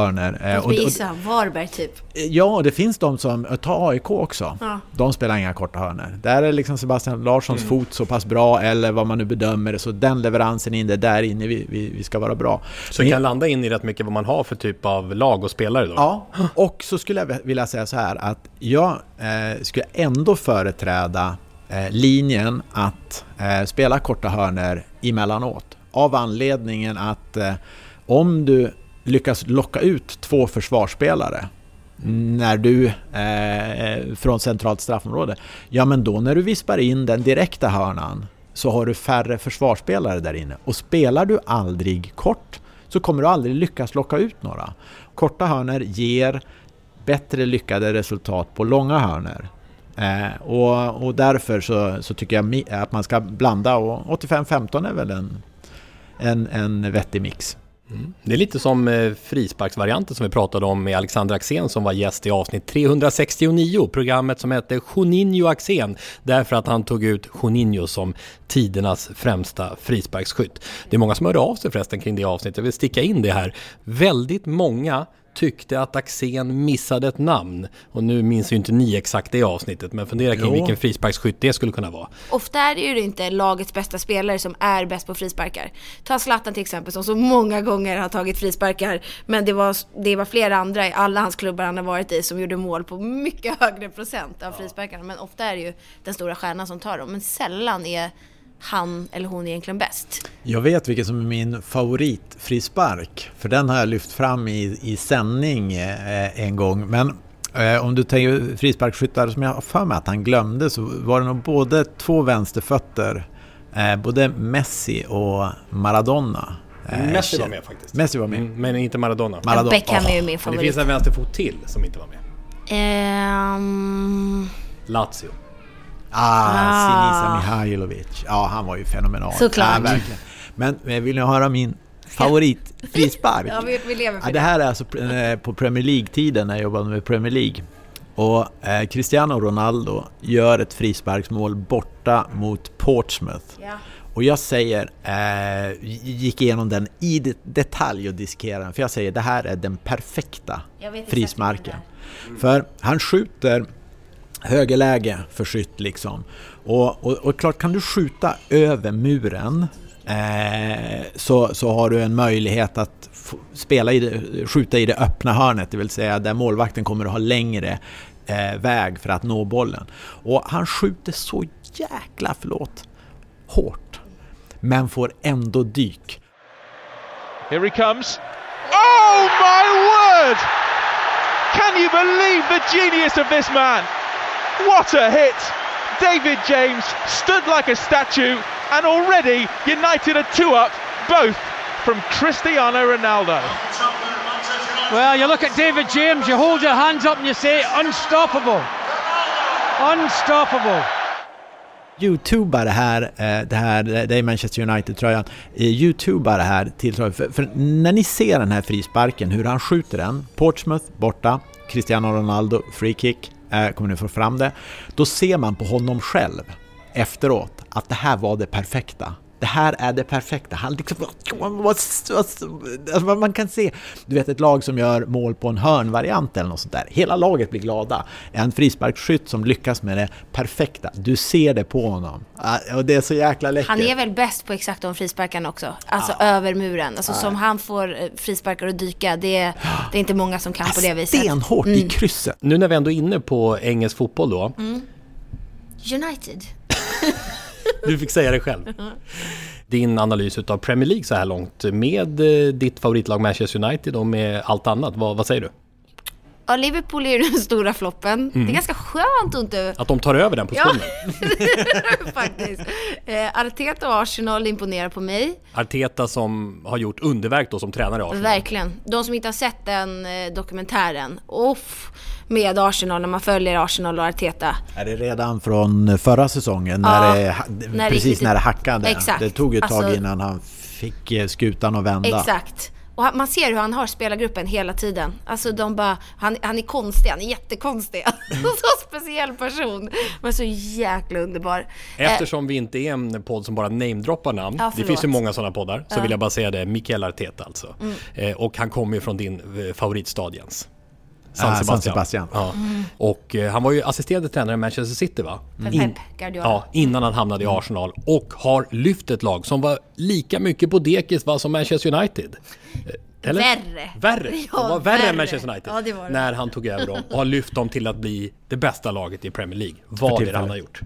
och- gissa Varberg typ. Ja, det finns de som, ta AIK också. Ja. De spelar inga korta hörnor. Där är liksom Sebastian Larssons Mm. fot så pass bra, eller vad man nu bedömer det, så den leveransen in, det är där inne vi, vi, vi ska vara bra. Så det kan landa in i rätt mycket vad man har för typ av lag och spelare då? Ja, och så skulle jag vilja säga så här att jag eh, skulle ändå företräda Eh, linjen att eh, spela korta hörnor emellanåt. Av anledningen att eh, om du lyckas locka ut två försvarsspelare när du eh, från centralt straffområde, ja men då när du vispar in den direkta hörnan så har du färre försvarsspelare där inne. Och spelar du aldrig kort så kommer du aldrig lyckas locka ut några. Korta hörnor ger bättre lyckade resultat på långa hörnor. Eh, och, och därför så, så tycker jag att man ska blanda och 85-15 är väl en, en, en vettig mix. Mm. Det är lite som eh, frisparksvarianten som vi pratade om med Alexander Axén som var gäst i avsnitt 369, programmet som hette Juninho Axén, därför att han tog ut Juninho som tidernas främsta frisparksskytt. Det är många som hörde av sig förresten kring det avsnittet, jag vill sticka in det här. Väldigt många tyckte att Axén missade ett namn. Och nu minns ju inte ni exakt det avsnittet, men fundera kring Jo. vilken frisparksskytt det skulle kunna vara. Ofta är det ju inte lagets bästa spelare som är bäst på frisparkar. Ta Zlatan till exempel som så många gånger har tagit frisparkar. Men det var, det var flera andra i alla hans klubbar han har varit i som gjorde mål på mycket högre procent av frisparkarna. Men ofta är det ju den stora stjärnan som tar dem. Men sällan är han eller hon egentligen bäst. Jag vet vilken som är min favoritfrispark. För den har jag lyft fram i, i sändning eh, en gång. Men eh, om du tänker frisparksskyttar som jag har för mig att han glömde så var det nog både två vänsterfötter. Eh, både Messi och Maradona. Eh, Messi var med faktiskt. Messi var med. Mm, men inte Maradona. Maradona. Beckham är ju min Men det favorit. finns en vänsterfot till som inte var med. Ehm, Lazio. Ah, Ah. Sinisa Mihailovic. Ja, han var ju fenomenal. Såklart. Ja. Men vill ni höra min favoritfrispark? ja, vi, vi lever för Ja, det här är alltså eh, på Premier League-tiden när jag jobbade med Premier League. Och eh, Cristiano Ronaldo gör ett frisparksmål borta mot Portsmouth. Ja. Och jag säger, eh, gick igenom den i det- detalj och diskerade den. För jag säger, det här är den perfekta frisparken. För han skjuter högerläge för skytt liksom. Och, och, och klart, kan du skjuta över muren eh, så, så har du en möjlighet att spela i det, skjuta i det öppna hörnet, det vill säga där målvakten kommer att ha längre eh, väg för att nå bollen. Och han skjuter så jäkla, förlåt, hårt. Men får ändå dyk. Here he comes. Oh my word! Can you believe the genius of this man? What a hit! David James stood like a statue, and already United are two up, both from Cristiano Ronaldo. Well, you look at David James, you hold your hands up and you say, unstoppable. Unstoppable. Youtubar det här, eh, det här, det är Manchester United-tröjan, eh, Youtubar det här till för, för när ni ser den här frisparken, hur han skjuter den, Portsmouth borta, Cristiano Ronaldo, free kick, Eh, kommer ni få fram det, då ser man på honom själv efteråt att det här var det perfekta det här är det perfekta. Han liksom, alltså man kan se, du vet ett lag som gör mål på en hörnvariant eller något sånt där. Hela laget blir glada. En frisparksskytt som lyckas med det perfekta. Du ser det på honom. Och det är så jäkla läckert. Han är väl bäst på exakt de frisparkarna också. Alltså ja. över muren. Alltså ja. som han får eh, frisparkar att dyka. Det är, det är inte många som kan på det viset. Stenhårt mm. i krysset. Nu när vi ändå är inne på engelsk fotboll då. Mm. United. Du fick säga det själv. Din analys av Premier League så här långt med eh, ditt favoritlag Manchester United och med allt annat. Vad, vad säger du? Ja, Liverpool är ju den stora floppen. Mm. Det är mm. ganska skönt att inte... Att de tar över den positionen. Ja, faktiskt. Eh, Arteta och Arsenal imponerar på mig. Arteta som har gjort underverk då som tränare i Arsenal. Verkligen. De som inte har sett den eh, dokumentären. Uff med Arsenal när man följer Arsenal och Arteta. Är det redan från förra säsongen? När ja, det, när precis det, när det hackade? Exakt. Det tog ett tag alltså, innan han fick eh, skutan att vända. Exakt. Och man ser hur han har spelargruppen hela tiden. Alltså de bara, han, han är konstig, han är jättekonstig. så speciell person. Men så jäkla underbar. Eftersom vi inte är en podd som bara namedroppar namn. Ja, det finns ju många sådana poddar. Så ja. vill jag bara säga det, Mikael Arteta alltså. Mm. Eh, och han kommer ju från din eh, favoritstad Jens. San Sebastian. San Sebastian. Ja. Mm. Och eh, han var ju assisterande tränare i Manchester City va? För In. Ja, innan han hamnade i Arsenal. Och har lyft ett lag som var lika mycket på dekis va, som Manchester United. Eh, eller? Värre. Värre? Ja, de var värre, värre än Manchester United. Ja, det var det. När han tog över dem och har lyft dem till att bli det bästa laget i Premier League. Vad är det han har gjort?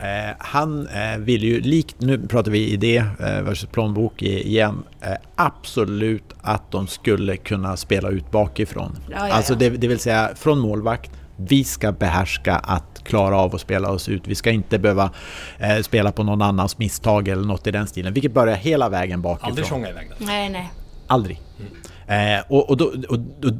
Eh, han eh, vill ju, likt, nu pratar vi idé eh, versus plånbok igen, eh, absolut att de skulle kunna spela ut bakifrån. Ja, ja, ja. Alltså det, det, vill säga från målvakt, vi ska behärska att klara av att spela oss ut. Vi ska inte behöva eh, spela på någon annans misstag eller något i den stilen. Vilket börjar hela vägen bakifrån. Aldrig sjunga iväg den. Nej, nej. Aldrig. Mm. Eh, och, och, då, och då,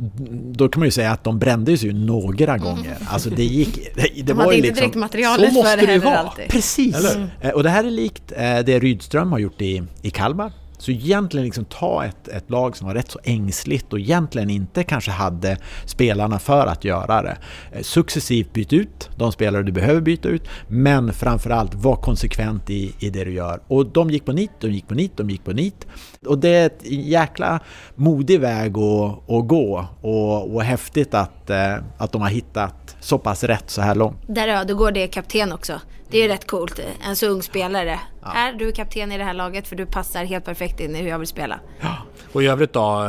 då, kan man ju säga att de brändes ju några mm. gånger. Alltså det gick... Det, det de hade inte liksom, direkt materialet för det, det vara. Alltid. Precis! Mm. Eh, och det här är likt eh, det Rydström har gjort i, i Kalmar. Så egentligen liksom ta ett, ett lag som var rätt så ängsligt och egentligen inte kanske hade spelarna för att göra det. Eh, successivt byt ut de spelare du behöver byta ut, men framförallt var konsekvent i, i det du gör. Och de gick på nit, de gick på nit, de gick på nit. Och det är ett jäkla modig väg att, att gå och, och häftigt att, eh, att de har hittat så pass rätt så här långt. Där Ödegård är kapten också. Det är ju rätt coolt. En så ung spelare. Ja. Här, du är kapten i det här laget för du passar helt perfekt in i hur jag vill spela. Ja. Och i övrigt då?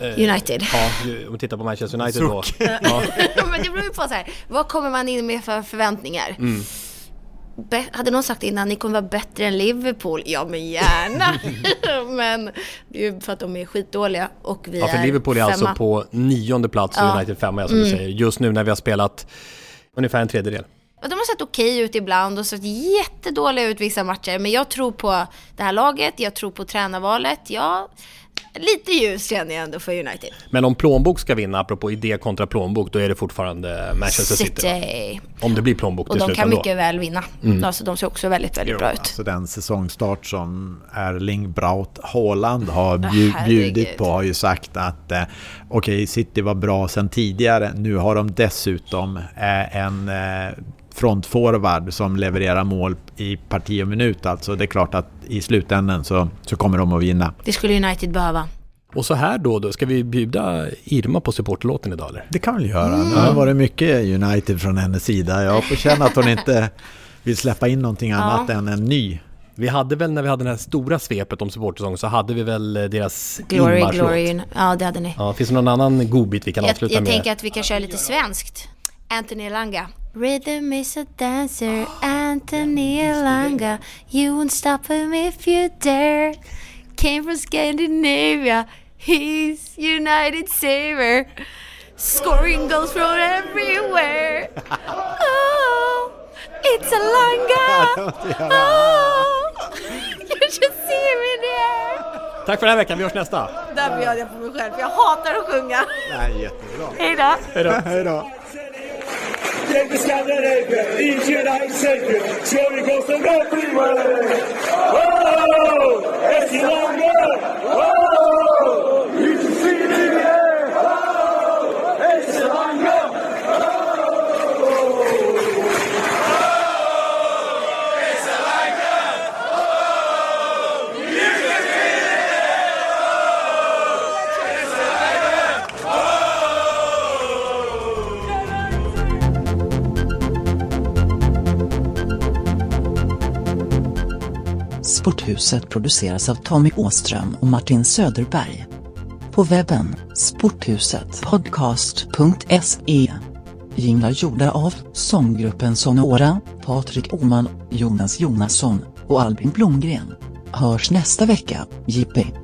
Eh, United. Ja, om vi tittar på Manchester United då. Ja. Men det beror ju på så här, vad kommer man in med för förväntningar? Mm. Be hade någon sagt innan, ni kommer vara bättre än Liverpool? Ja, men gärna. men det är ju för att de är skitdåliga och vi Ja, för är Liverpool är alltså på nionde plats och ja. United femma, som mm. du säger. Just nu när vi har spelat ungefär en tredjedel. De har sett okej okay ut ibland och sett jättedåliga ut vissa matcher. Men jag tror på det här laget, jag tror på tränarvalet. Jag lite ljus känner jag ändå för United. Men om plånbok ska vinna, apropå idé kontra plånbok, då är det fortfarande Manchester City? City. Om det blir plånbok Och de kan mycket då. väl vinna. Mm. Alltså, de ser också väldigt, väldigt jo, bra ut. Alltså den säsongstart som Erling Braut Haaland har bjud, bjudit på har ju sagt att eh, okej, okay, City var bra sen tidigare. Nu har de dessutom eh, en eh, frontforward som levererar mål i parti och minut. Alltså det är klart att i slutändan så, så kommer de att vinna. Det skulle United behöva. Och så här då, då ska vi bjuda Irma på supportlåten idag eller? Det kan vi göra. Mm. Det har varit mycket United från hennes sida. Jag får känna att hon inte vill släppa in någonting annat ja. än en ny. Vi hade väl när vi hade det här stora svepet om supportersäsong så hade vi väl deras Glory, Glory. Ja, det hade ni. Ja, finns det någon annan godbit vi kan jag, avsluta jag med? Jag tänker att vi kan köra lite svenskt. Anthony Langa. Rhythm is a dancer, Anthony Elanga. You won't stop him if you dare. Came from Scandinavia, he's United Saver. Scoring goals from everywhere. Oh, It's a langa! oh, you should see me there! Tack för den här veckan, vi hörs nästa! Där bjöd jag på mig själv, för jag hatar att sjunga. Nej, jättebra. Hej då! Hej då! Hej då! Take Scandinavia, each United States, so we go so everywhere. Oh, it's longer. Oh, Sporthuset produceras av Tommy Åström och Martin Söderberg. På webben sporthusetpodcast.se Jinglar gjorda av sånggruppen Sonora, Patrik Oman, Jonas Jonasson och Albin Blomgren. Hörs nästa vecka, Jippi.